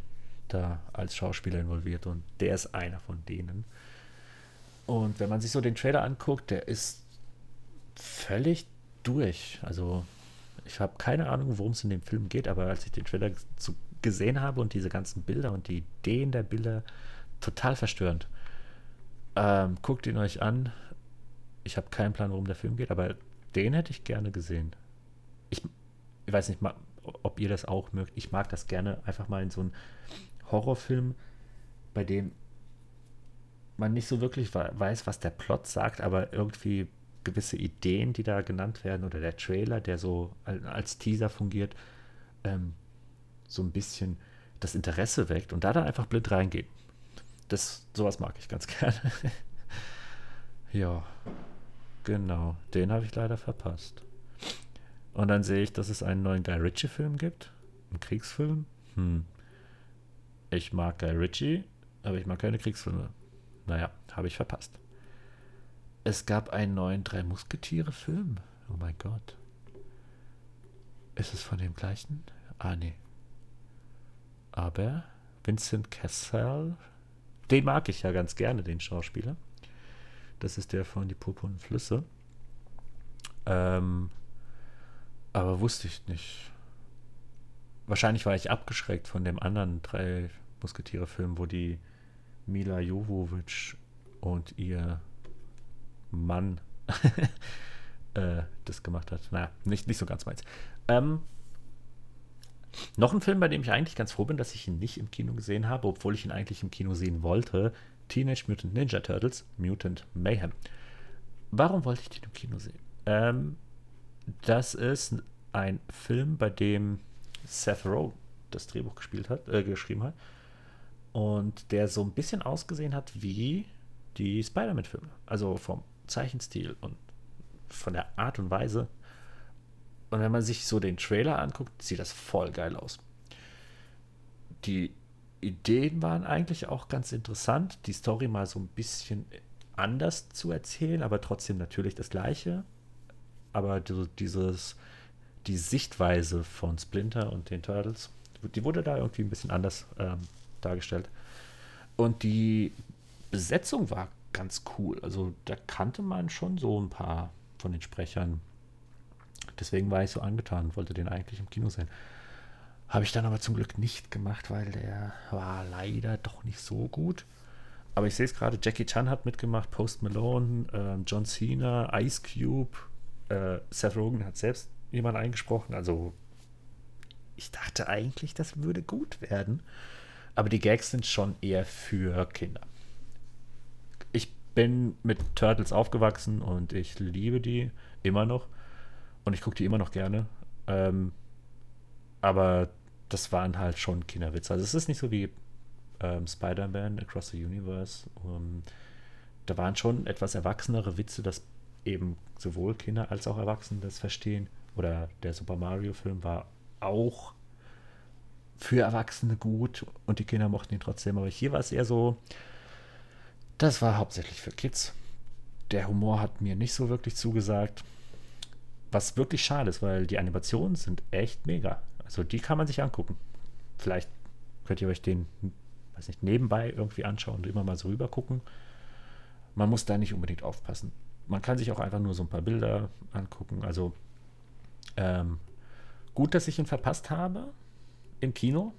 Speaker 1: da als Schauspieler involviert und der ist einer von denen. Und wenn man sich so den Trailer anguckt, der ist völlig durch. Also ich habe keine Ahnung, worum es in dem Film geht, aber als ich den Trailer zu gesehen habe und diese ganzen Bilder und die Ideen der Bilder total verstörend. Ähm, guckt ihn euch an. Ich habe keinen Plan, worum der Film geht, aber den hätte ich gerne gesehen. Ich, ich weiß nicht, ob ihr das auch mögt. Ich mag das gerne, einfach mal in so einen Horrorfilm, bei dem man nicht so wirklich weiß, was der Plot sagt, aber irgendwie gewisse Ideen, die da genannt werden, oder der Trailer, der so als Teaser fungiert, ähm, so ein bisschen das Interesse weckt und da dann einfach blind reingehen. Das, sowas mag ich ganz *laughs* gerne. ja, genau. Den habe ich leider verpasst. Und dann sehe ich, dass es einen neuen Guy Ritchie-Film gibt. Einen Kriegsfilm. Hm. Ich mag Guy Ritchie, aber ich mag keine Kriegsfilme. Naja, habe ich verpasst. es gab einen neuen Drei Musketiere-Film. Oh mein Gott. Ist es von dem gleichen? Ah, nee. Aber Vincent Cassell, den mag ich ja ganz gerne, den Schauspieler. Das ist der von Die purpurnen Flüsse. Ähm, aber wusste ich nicht. Wahrscheinlich war ich abgeschreckt von dem anderen drei Musketiere-Film, wo die Mila Jovovich und ihr Mann *laughs* äh, das gemacht hat. Naja, nicht, nicht so ganz meins. Ähm, noch ein Film, bei dem ich eigentlich ganz froh bin, dass ich ihn nicht im Kino gesehen habe, obwohl ich ihn eigentlich im Kino sehen wollte. Teenage Mutant Ninja Turtles, Mutant Mayhem. Warum wollte ich den im Kino sehen? Ähm, das ist ein Film, bei dem Seth Rowe das Drehbuch gespielt hat, äh, geschrieben hat. Und der so ein bisschen ausgesehen hat wie die Spider-Man-Filme. Also vom Zeichenstil und von der Art und Weise. Und wenn man sich so den Trailer anguckt, sieht das voll geil aus. Die Ideen waren eigentlich auch ganz interessant, die Story mal so ein bisschen anders zu erzählen, aber trotzdem natürlich das Gleiche. Aber dieses, die Sichtweise von Splinter und den Turtles, die wurde da irgendwie ein bisschen anders ähm, dargestellt. Und die Besetzung war ganz cool. Also da kannte man schon so ein paar von den Sprechern. Deswegen war ich so angetan und wollte den eigentlich im Kino sehen. Habe ich dann aber zum Glück nicht gemacht, weil der war leider doch nicht so gut. Aber ich sehe es gerade, Jackie Chan hat mitgemacht, Post Malone, äh, John Cena, Ice Cube, äh, Seth Rogen hat selbst jemand eingesprochen. Also ich dachte eigentlich, das würde gut werden. Aber die Gags sind schon eher für Kinder bin mit Turtles aufgewachsen und ich liebe die immer noch. Und ich gucke die immer noch gerne. Ähm, aber das waren halt schon Kinderwitze. Also es ist nicht so wie ähm, Spider-Man Across the Universe. Um, da waren schon etwas erwachsenere Witze, dass eben sowohl Kinder als auch Erwachsene das verstehen. Oder der Super Mario-Film war auch für Erwachsene gut und die Kinder mochten ihn trotzdem. Aber hier war es eher so, das war hauptsächlich für Kids. Der Humor hat mir nicht so wirklich zugesagt. Was wirklich schade ist, weil die Animationen sind echt mega. Also die kann man sich angucken. Vielleicht könnt ihr euch den, weiß nicht, nebenbei irgendwie anschauen und immer mal so rüber gucken. Man muss da nicht unbedingt aufpassen. Man kann sich auch einfach nur so ein paar Bilder angucken. Also ähm, gut, dass ich ihn verpasst habe im Kino,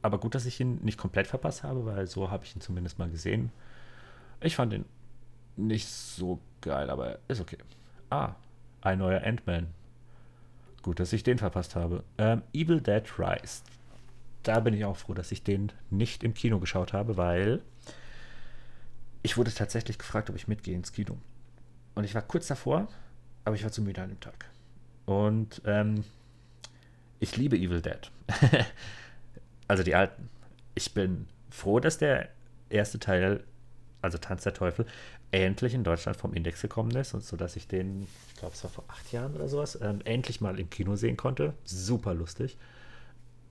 Speaker 1: aber gut, dass ich ihn nicht komplett verpasst habe, weil so habe ich ihn zumindest mal gesehen. Ich fand ihn nicht so geil, aber ist okay. Ah, ein neuer Ant-Man. Gut, dass ich den verpasst habe. Ähm, Evil Dead Rise. Da bin ich auch froh, dass ich den nicht im Kino geschaut habe, weil ich wurde tatsächlich gefragt, ob ich mitgehe ins Kino. Und ich war kurz davor, aber ich war zu müde an dem Tag. Und ähm, ich liebe Evil Dead. *laughs* also die alten. Ich bin froh, dass der erste Teil also Tanz der Teufel, endlich in Deutschland vom Index gekommen ist und so dass ich den, ich glaube, es war vor acht Jahren oder sowas, ähm, endlich mal im Kino sehen konnte. Super lustig.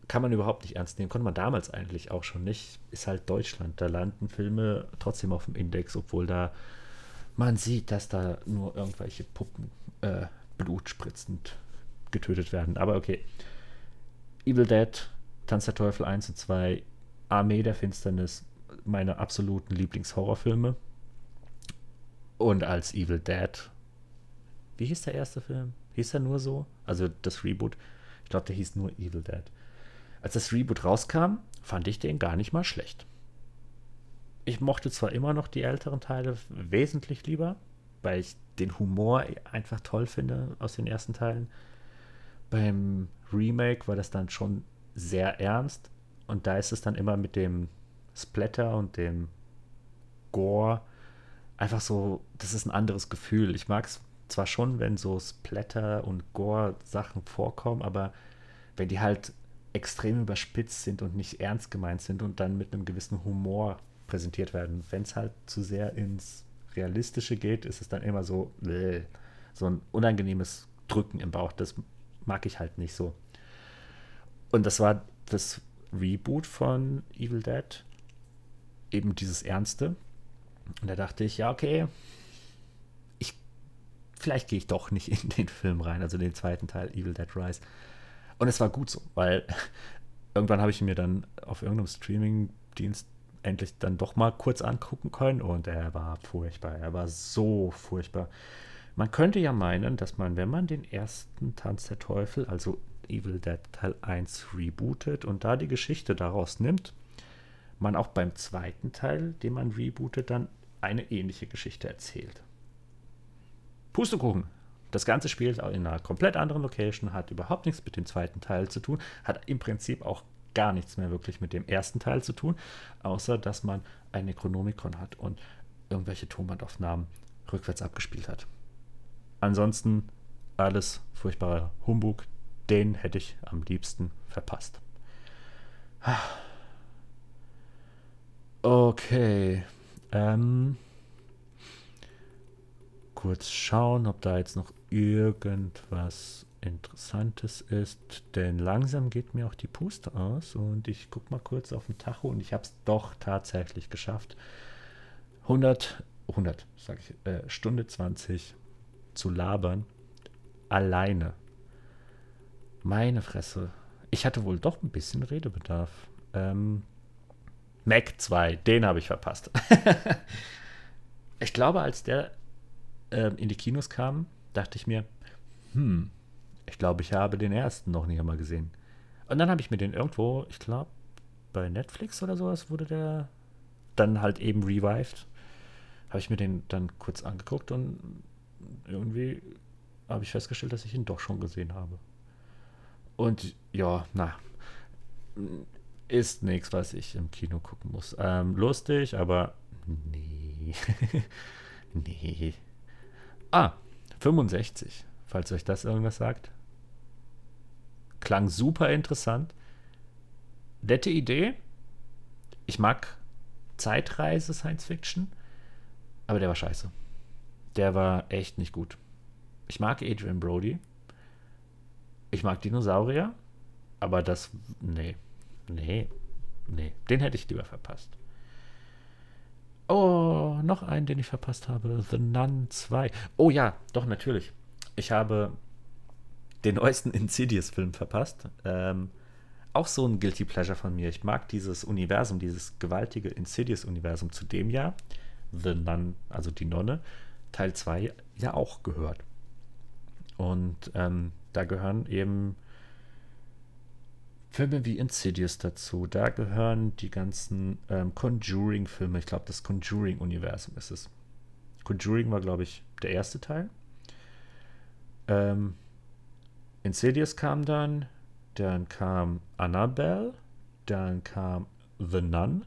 Speaker 1: Kann man überhaupt nicht ernst nehmen. Konnte man damals eigentlich auch schon nicht. Ist halt Deutschland. Da landen Filme trotzdem auf dem Index, obwohl da man sieht, dass da nur irgendwelche Puppen äh, blutspritzend getötet werden. Aber okay. Evil Dead, Tanz der Teufel 1 und 2, Armee der Finsternis, meine absoluten Lieblingshorrorfilme. Und als Evil Dead. Wie hieß der erste Film? Hieß er nur so? Also das Reboot. Ich glaube, der hieß nur Evil Dead. Als das Reboot rauskam, fand ich den gar nicht mal schlecht. Ich mochte zwar immer noch die älteren Teile wesentlich lieber, weil ich den Humor einfach toll finde aus den ersten Teilen. Beim Remake war das dann schon sehr ernst und da ist es dann immer mit dem Splatter und dem Gore einfach so, das ist ein anderes Gefühl. Ich mag es zwar schon, wenn so Splatter und Gore-Sachen vorkommen, aber wenn die halt extrem überspitzt sind und nicht ernst gemeint sind und dann mit einem gewissen Humor präsentiert werden. Wenn es halt zu sehr ins Realistische geht, ist es dann immer so, bläh, so ein unangenehmes Drücken im Bauch. Das mag ich halt nicht so. Und das war das Reboot von Evil Dead eben dieses Ernste. Und da dachte ich, ja, okay, vielleicht gehe ich doch nicht in den Film rein, also den zweiten Teil Evil Dead Rise. Und es war gut so, weil *laughs* irgendwann habe ich mir dann auf irgendeinem Streaming-Dienst endlich dann doch mal kurz angucken können und er war furchtbar. Er war so furchtbar. Man könnte ja meinen, dass man, wenn man den ersten Tanz der Teufel, also Evil Dead Teil 1 rebootet und da die Geschichte daraus nimmt, man auch beim zweiten Teil, den man rebootet, dann eine ähnliche Geschichte erzählt. Pustekuchen. Das Ganze spielt in einer komplett anderen Location, hat überhaupt nichts mit dem zweiten Teil zu tun, hat im Prinzip auch gar nichts mehr wirklich mit dem ersten Teil zu tun, außer dass man ein Necronomicon hat und irgendwelche Tonbandaufnahmen rückwärts abgespielt hat. Ansonsten alles furchtbarer Humbug, den hätte ich am liebsten verpasst. *sighs* Okay. Ähm, kurz schauen, ob da jetzt noch irgendwas Interessantes ist, denn langsam geht mir auch die Puste aus und ich gucke mal kurz auf den Tacho und ich habe es doch tatsächlich geschafft. 100, 100, sage ich, äh, Stunde 20 zu labern, alleine. Meine Fresse. Ich hatte wohl doch ein bisschen Redebedarf. Ähm, Mac 2, den habe ich verpasst. *laughs* ich glaube, als der äh, in die Kinos kam, dachte ich mir, hm, ich glaube, ich habe den ersten noch nicht einmal gesehen. Und dann habe ich mir den irgendwo, ich glaube, bei Netflix oder sowas wurde der dann halt eben revived. Habe ich mir den dann kurz angeguckt und irgendwie habe ich festgestellt, dass ich ihn doch schon gesehen habe. Und ja, na, ist nichts, was ich im Kino gucken muss. Ähm, lustig, aber nee. *laughs* nee. Ah, 65, falls euch das irgendwas sagt. Klang super interessant. Nette Idee. Ich mag Zeitreise Science Fiction, aber der war scheiße. Der war echt nicht gut. Ich mag Adrian Brody. Ich mag Dinosaurier, aber das, nee, nee, nee, den hätte ich lieber verpasst. Oh, noch einen, den ich verpasst habe. The Nun 2. Oh ja, doch, natürlich. Ich habe den neuesten *laughs* Insidious-Film verpasst. Ähm, auch so ein Guilty Pleasure von mir. Ich mag dieses Universum, dieses gewaltige Insidious-Universum, zu dem ja The Nun, also die Nonne, Teil 2 ja auch gehört. Und ähm, da gehören eben Filme wie Insidious dazu. Da gehören die ganzen ähm, Conjuring-Filme. Ich glaube, das Conjuring-Universum ist es. Conjuring war, glaube ich, der erste Teil. Ähm, Insidious kam dann, dann kam Annabelle, dann kam The Nun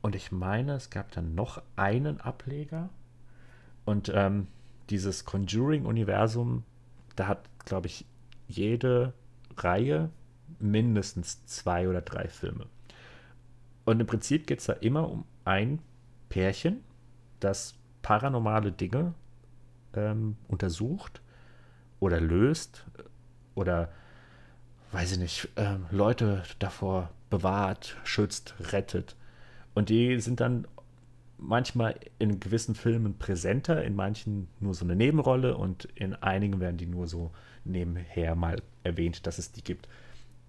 Speaker 1: und ich meine, es gab dann noch einen Ableger. Und ähm, dieses Conjuring-Universum, da hat, glaube ich, jede Reihe mindestens zwei oder drei Filme. Und im Prinzip geht es da immer um ein Pärchen, das paranormale Dinge ähm, untersucht oder löst oder, weiß ich nicht, äh, Leute davor bewahrt, schützt, rettet. Und die sind dann manchmal in gewissen Filmen präsenter, in manchen nur so eine Nebenrolle und in einigen werden die nur so nebenher mal erwähnt, dass es die gibt.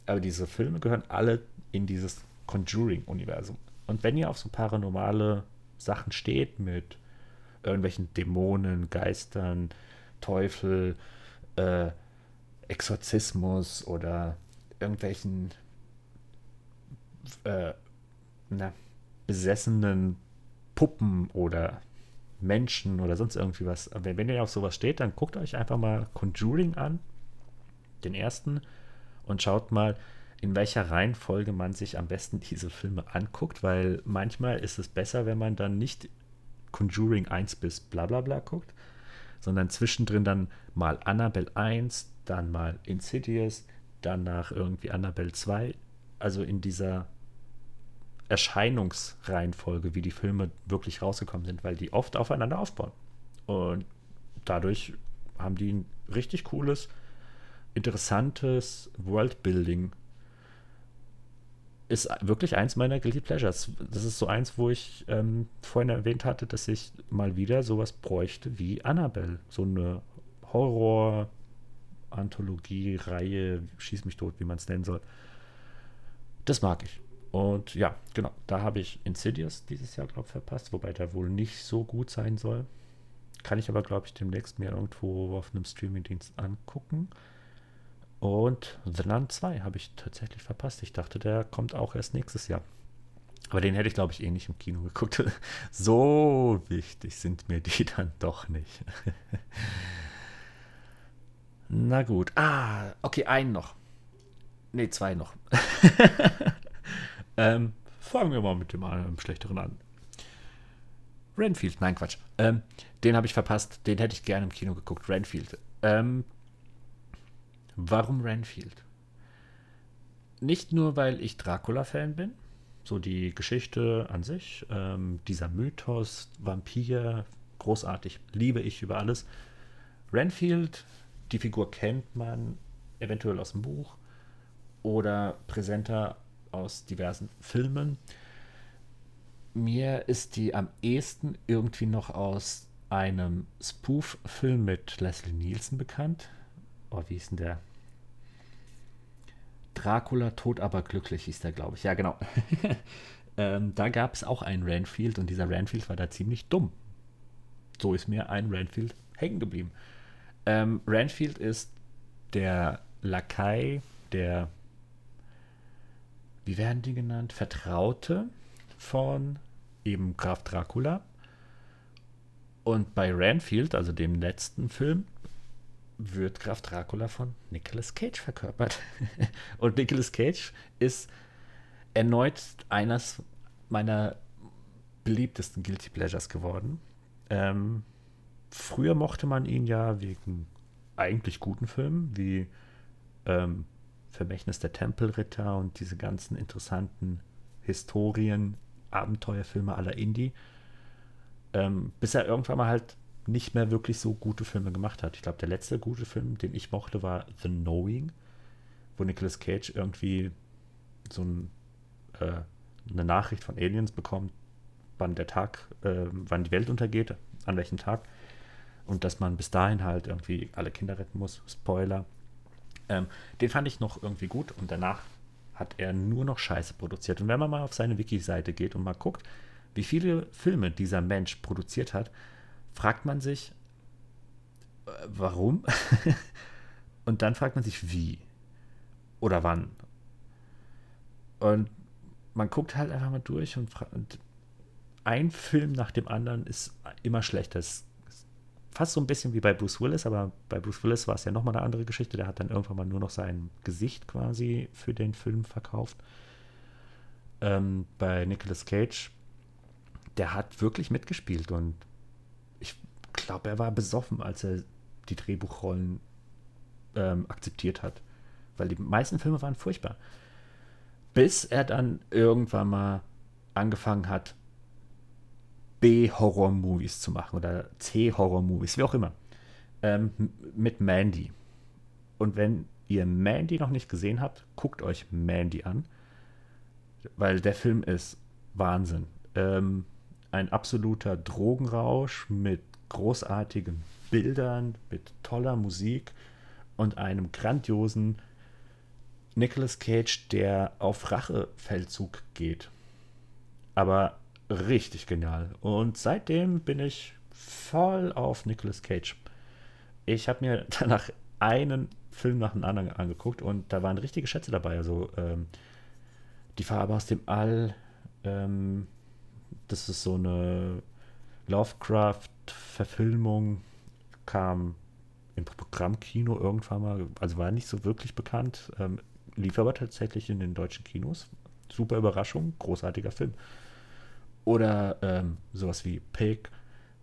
Speaker 1: Aber diese Filme gehören alle in dieses Conjuring-Universum. Und wenn ihr auf so paranormale Sachen steht mit irgendwelchen Dämonen, Geistern, Teufel, äh, Exorzismus oder irgendwelchen äh, na, besessenen Puppen oder Menschen oder sonst irgendwie was. Wenn, wenn ihr auf sowas steht, dann guckt euch einfach mal Conjuring an, den ersten, und schaut mal, in welcher Reihenfolge man sich am besten diese Filme anguckt, weil manchmal ist es besser, wenn man dann nicht Conjuring 1 bis bla bla bla guckt, sondern zwischendrin dann mal Annabelle 1, dann mal Insidious, danach irgendwie Annabelle 2. Also in dieser Erscheinungsreihenfolge, wie die Filme wirklich rausgekommen sind, weil die oft aufeinander aufbauen. Und dadurch haben die ein richtig cooles, interessantes Worldbuilding. Ist wirklich eins meiner Guilty Pleasures. Das ist so eins, wo ich ähm, vorhin erwähnt hatte, dass ich mal wieder sowas bräuchte wie Annabelle. So eine Horror, Anthologie, Reihe, schieß mich tot, wie man es nennen soll. Das mag ich. Und ja, genau, da habe ich Insidious dieses Jahr, glaube ich, verpasst, wobei der wohl nicht so gut sein soll. Kann ich aber, glaube ich, demnächst mir irgendwo auf einem Streamingdienst angucken. Und The Nun 2 habe ich tatsächlich verpasst. Ich dachte, der kommt auch erst nächstes Jahr. Aber den hätte ich, glaube ich, eh nicht im Kino geguckt. *laughs* so wichtig sind mir die *laughs* dann doch nicht. *laughs* Na gut. Ah, okay, einen noch. Ne, zwei noch. ähm, fangen wir mal mit dem einem schlechteren an. Renfield, nein, Quatsch. Ähm, den habe ich verpasst. Den hätte ich gerne im Kino geguckt. Renfield. Ähm, warum Renfield? Nicht nur, weil ich Dracula-Fan bin, so die Geschichte an sich, ähm, dieser Mythos, Vampir, großartig, liebe ich über alles. Renfield, die Figur kennt man eventuell aus dem Buch oder präsenter aus diversen Filmen. Mir ist die am ehesten irgendwie noch aus einem Spoof-Film mit Leslie Nielsen bekannt. Oh, wie ist denn der? Dracula tot aber glücklich hieß der, glaube ich. Ja, genau. *laughs* ähm, da gab es auch einen Ranfield und dieser Ranfield war da ziemlich dumm. So ist mir ein Ranfield hängen geblieben. Ähm, Ranfield ist der Lakai, der, wie werden die genannt? Vertraute von eben Graf Dracula. Und bei Ranfield, also dem letzten Film, wird Graf Dracula von Nicolas Cage verkörpert. *laughs* Und Nicolas Cage ist erneut eines meiner beliebtesten Guilty Pleasures geworden. Ähm, früher mochte man ihn ja wegen eigentlich guten Filmen wie ähm, Vermächtnis der Tempelritter und diese ganzen interessanten Historien, Abenteuerfilme aller Indie. Ähm, bis er irgendwann mal halt nicht mehr wirklich so gute Filme gemacht hat. Ich glaube, der letzte gute Film, den ich mochte, war The Knowing, wo Nicolas Cage irgendwie so ein, äh, eine Nachricht von Aliens bekommt, wann der Tag, äh, wann die Welt untergeht, an welchem Tag. Und dass man bis dahin halt irgendwie alle Kinder retten muss. Spoiler. Ähm, den fand ich noch irgendwie gut und danach hat er nur noch Scheiße produziert. Und wenn man mal auf seine Wiki-Seite geht und mal guckt, wie viele Filme dieser Mensch produziert hat, fragt man sich, äh, warum? *laughs* und dann fragt man sich, wie oder wann. Und man guckt halt einfach mal durch und, und ein Film nach dem anderen ist immer schlechter. Es ist fast so ein bisschen wie bei Bruce Willis, aber bei Bruce Willis war es ja nochmal eine andere Geschichte. Der hat dann irgendwann mal nur noch sein Gesicht quasi für den Film verkauft. Ähm, bei Nicolas Cage, der hat wirklich mitgespielt und glaube, er war besoffen, als er die Drehbuchrollen ähm, akzeptiert hat. Weil die meisten Filme waren furchtbar. Bis er dann irgendwann mal angefangen hat, B-Horror-Movies zu machen oder C-Horror-Movies, wie auch immer. Ähm, mit Mandy. Und wenn ihr Mandy noch nicht gesehen habt, guckt euch Mandy an. Weil der Film ist Wahnsinn. Ähm, ein absoluter Drogenrausch mit großartigen Bildern, mit toller Musik und einem grandiosen Nicolas Cage, der auf Rachefeldzug geht. Aber richtig genial. Und seitdem bin ich voll auf Nicolas Cage. Ich habe mir *laughs* danach einen Film nach dem anderen angeguckt und da waren richtige Schätze dabei. Also ähm, die Farbe aus dem All, ähm, das ist so eine Lovecraft-Verfilmung, kam im Programmkino irgendwann mal, also war nicht so wirklich bekannt, ähm, lief aber tatsächlich in den deutschen Kinos. Super Überraschung, großartiger Film. Oder ähm, sowas wie Pig,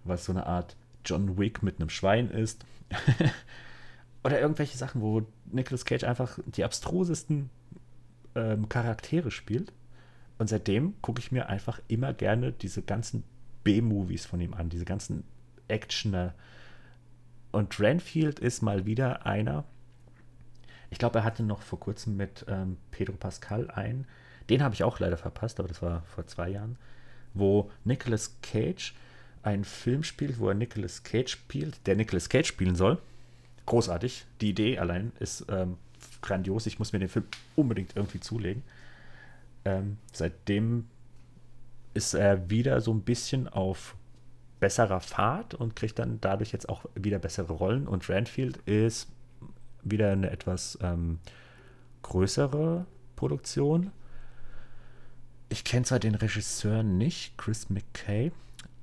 Speaker 1: was so eine Art John Wick mit einem Schwein ist. *laughs* Oder irgendwelche Sachen, wo Nicolas Cage einfach die abstrusesten ähm, Charaktere spielt. Und seitdem gucke ich mir einfach immer gerne diese ganzen B-Movies von ihm an, diese ganzen Actioner. Und Renfield ist mal wieder einer. Ich glaube, er hatte noch vor kurzem mit ähm, Pedro Pascal einen. Den habe ich auch leider verpasst, aber das war vor zwei Jahren, wo Nicolas Cage einen Film spielt, wo er Nicolas Cage spielt, der Nicolas Cage spielen soll. großartig. Die Idee allein ist ähm, grandios. Ich muss mir den Film unbedingt irgendwie zulegen. Ähm, seitdem ist er wieder so ein bisschen auf besserer Fahrt und kriegt dann dadurch jetzt auch wieder bessere Rollen. Und Randfield ist wieder eine etwas ähm, größere Produktion. Ich kenne zwar den Regisseur nicht, Chris McKay,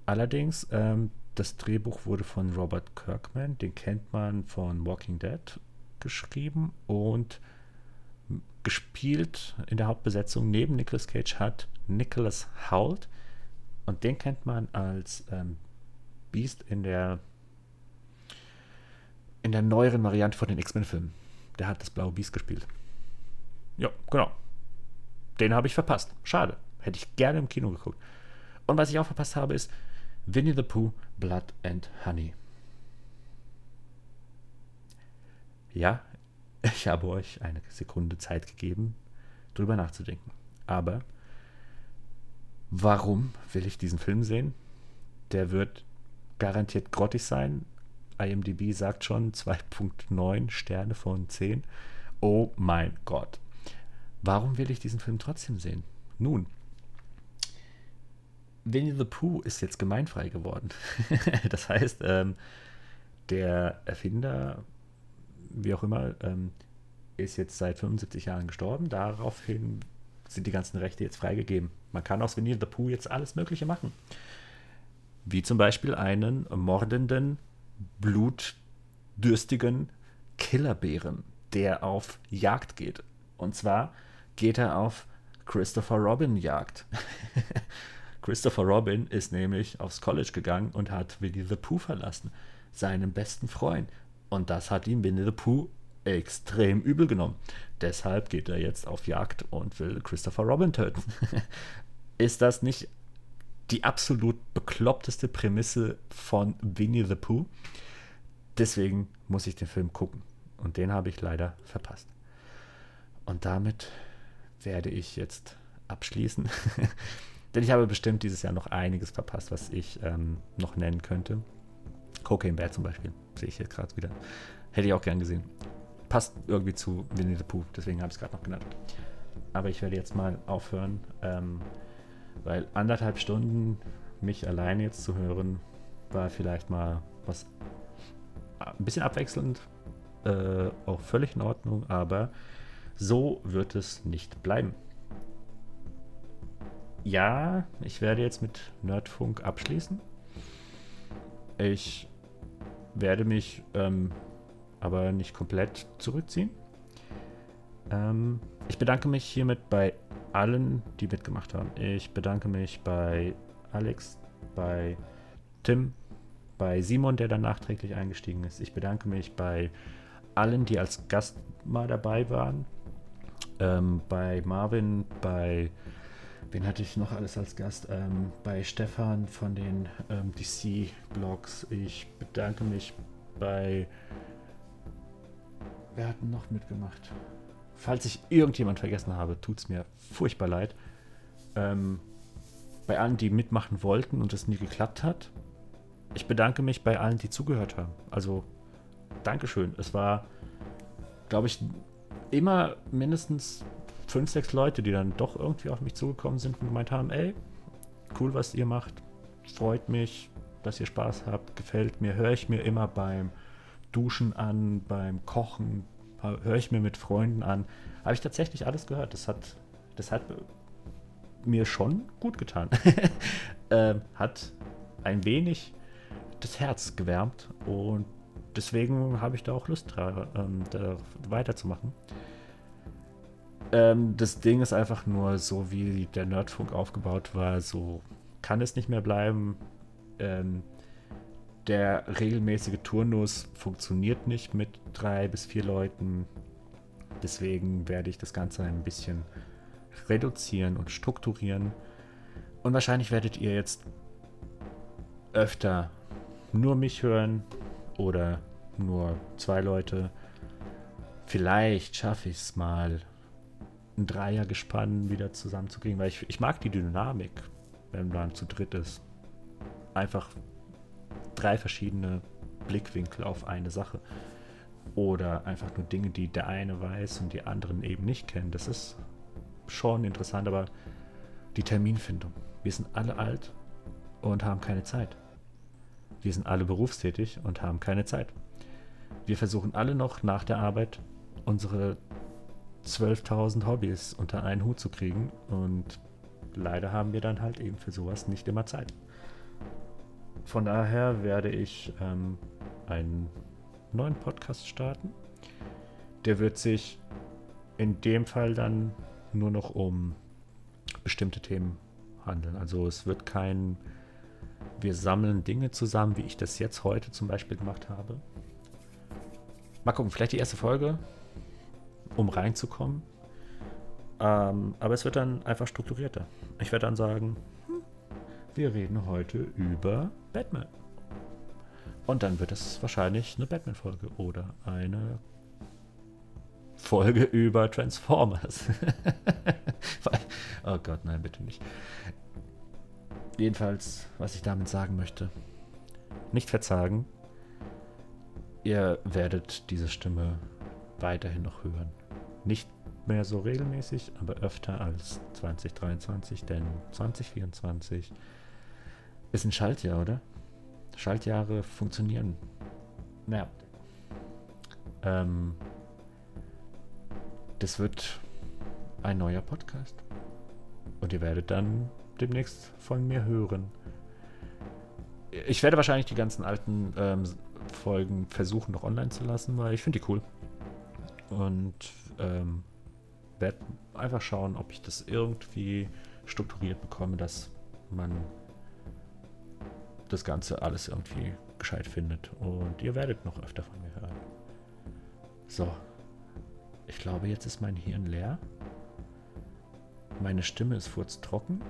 Speaker 1: allerdings ähm, das Drehbuch wurde von Robert Kirkman, den kennt man von Walking Dead geschrieben und gespielt in der Hauptbesetzung neben Nicolas Cage hat Nicholas Hoult und den kennt man als ähm, Beast in der in der neueren Variante von den X-Men-Filmen. Der hat das blaue Beast gespielt. Ja, genau. Den habe ich verpasst. Schade. Hätte ich gerne im Kino geguckt. Und was ich auch verpasst habe, ist Winnie the Pooh, Blood and Honey. Ja, *laughs* ich habe euch eine Sekunde Zeit gegeben, drüber nachzudenken. Aber warum will ich diesen Film sehen? Der wird garantiert grottig sein. IMDb sagt schon 2.9 Sterne von 10. Oh mein Gott. Warum will ich diesen Film trotzdem sehen? Nun, Winnie the Pooh ist jetzt gemeinfrei geworden. *laughs* das heißt, ähm, der Erfinder wie auch immer, ähm, ist jetzt seit 75 Jahren gestorben. Daraufhin sind die ganzen Rechte jetzt freigegeben. Man kann aus Winnie the Pooh jetzt alles Mögliche machen. Wie zum Beispiel einen mordenden, blutdürstigen Killerbären, der auf Jagd geht. Und zwar geht er auf Christopher Robin Jagd. *laughs* Christopher Robin ist nämlich aufs College gegangen und hat Winnie the Pooh verlassen, seinen besten Freund. Und das hat ihm Winnie the Pooh extrem übel genommen. Deshalb geht er jetzt auf Jagd und will Christopher Robin töten. *laughs* Ist das nicht die absolut bekloppteste Prämisse von Winnie the Pooh? Deswegen muss ich den Film gucken. Und den habe ich leider verpasst. Und damit werde ich jetzt abschließen. *laughs* Denn ich habe bestimmt dieses Jahr noch einiges verpasst, was ich ähm, noch nennen könnte. Cocaine Bear zum Beispiel. Sehe ich jetzt gerade wieder. Hätte ich auch gern gesehen. Passt irgendwie zu Winnie the Pooh, deswegen habe ich es gerade noch genannt. Aber ich werde jetzt mal aufhören, ähm, weil anderthalb Stunden mich alleine jetzt zu hören, war vielleicht mal was ein bisschen abwechselnd, äh, auch völlig in Ordnung, aber so wird es nicht bleiben. Ja, ich werde jetzt mit Nerdfunk abschließen. Ich werde mich ähm, aber nicht komplett zurückziehen. Ähm, ich bedanke mich hiermit bei allen, die mitgemacht haben. Ich bedanke mich bei Alex, bei Tim, bei Simon, der dann nachträglich eingestiegen ist. Ich bedanke mich bei allen, die als Gast mal dabei waren. Ähm, bei Marvin, bei Wen hatte ich noch alles als Gast? Ähm, bei Stefan von den ähm, DC-Blogs. Ich bedanke mich bei. Wer hat noch mitgemacht? Falls ich irgendjemand vergessen habe, tut es mir furchtbar leid. Ähm, bei allen, die mitmachen wollten und es nie geklappt hat. Ich bedanke mich bei allen, die zugehört haben. Also, Dankeschön. Es war, glaube ich, immer mindestens fünf, sechs Leute, die dann doch irgendwie auf mich zugekommen sind und gemeint haben, ey, cool, was ihr macht, freut mich, dass ihr Spaß habt, gefällt mir, höre ich mir immer beim Duschen an, beim Kochen, höre ich mir mit Freunden an. Habe ich tatsächlich alles gehört. Das hat, das hat mir schon gut getan. *laughs* ähm, hat ein wenig das Herz gewärmt und deswegen habe ich da auch Lust, ähm, da weiterzumachen. Ähm, das Ding ist einfach nur so, wie der Nerdfunk aufgebaut war, so kann es nicht mehr bleiben. Ähm, der regelmäßige Turnus funktioniert nicht mit drei bis vier Leuten. Deswegen werde ich das Ganze ein bisschen reduzieren und strukturieren. Und wahrscheinlich werdet ihr jetzt öfter nur mich hören oder nur zwei Leute. Vielleicht schaffe ich es mal ein Dreiergespann wieder zusammenzukriegen, weil ich, ich mag die Dynamik, wenn man zu dritt ist. Einfach drei verschiedene Blickwinkel auf eine Sache. Oder einfach nur Dinge, die der eine weiß und die anderen eben nicht kennen. Das ist schon interessant, aber die Terminfindung. Wir sind alle alt und haben keine Zeit. Wir sind alle berufstätig und haben keine Zeit. Wir versuchen alle noch nach der Arbeit unsere 12.000 Hobbys unter einen Hut zu kriegen und leider haben wir dann halt eben für sowas nicht immer Zeit. Von daher werde ich ähm, einen neuen Podcast starten. Der wird sich in dem Fall dann nur noch um bestimmte Themen handeln. Also es wird kein, wir sammeln Dinge zusammen, wie ich das jetzt heute zum Beispiel gemacht habe. Mal gucken, vielleicht die erste Folge, um reinzukommen. Ähm, aber es wird dann einfach strukturierter. Ich werde dann sagen, hm, wir reden heute über Batman. Und dann wird es wahrscheinlich eine Batman-Folge oder eine Folge über Transformers. *laughs* oh Gott, nein, bitte nicht. Jedenfalls, was ich damit sagen möchte, nicht verzagen. Ihr werdet diese Stimme weiterhin noch hören. Nicht mehr so regelmäßig, aber öfter als 2023, denn 2024 ist ein Schaltjahr, oder? Schaltjahre funktionieren. Naja. Ähm, das wird ein neuer Podcast. Und ihr werdet dann demnächst von mir hören. Ich werde wahrscheinlich die ganzen alten ähm, Folgen versuchen noch online zu lassen, weil ich finde die cool. Und ähm, werde einfach schauen, ob ich das irgendwie strukturiert bekomme, dass man das Ganze alles irgendwie gescheit findet. Und ihr werdet noch öfter von mir hören. So, ich glaube, jetzt ist mein Hirn leer. Meine Stimme ist furztrocken.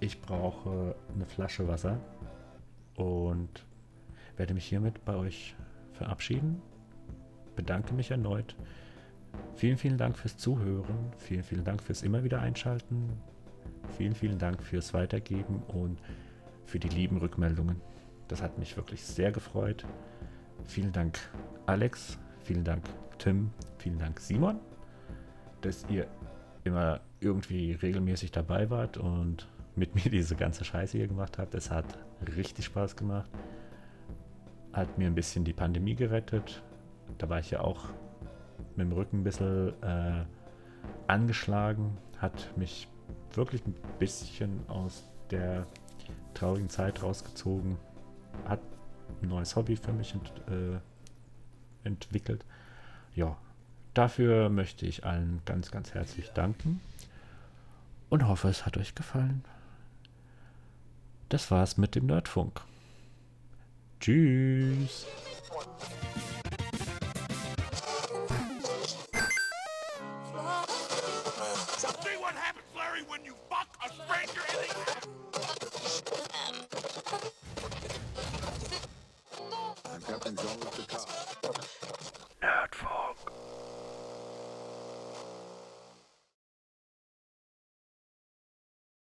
Speaker 1: Ich brauche eine Flasche Wasser und werde mich hiermit bei euch verabschieden. Bedanke mich erneut. Vielen, vielen Dank fürs Zuhören. Vielen, vielen Dank fürs immer wieder einschalten. Vielen, vielen Dank fürs Weitergeben und für die lieben Rückmeldungen. Das hat mich wirklich sehr gefreut. Vielen Dank, Alex. Vielen Dank, Tim. Vielen Dank, Simon, dass ihr immer irgendwie regelmäßig dabei wart und mit mir *laughs* diese ganze Scheiße hier gemacht habt. Es hat richtig Spaß gemacht. Hat mir ein bisschen die Pandemie gerettet. Da war ich ja auch mit dem Rücken ein bisschen äh, angeschlagen. Hat mich wirklich ein bisschen aus der traurigen Zeit rausgezogen. Hat ein neues Hobby für mich ent, äh, entwickelt. Ja, Dafür möchte ich allen ganz, ganz herzlich danken und hoffe, es hat euch gefallen. Das war's mit dem Nerdfunk. Tschüss. I'm Captain John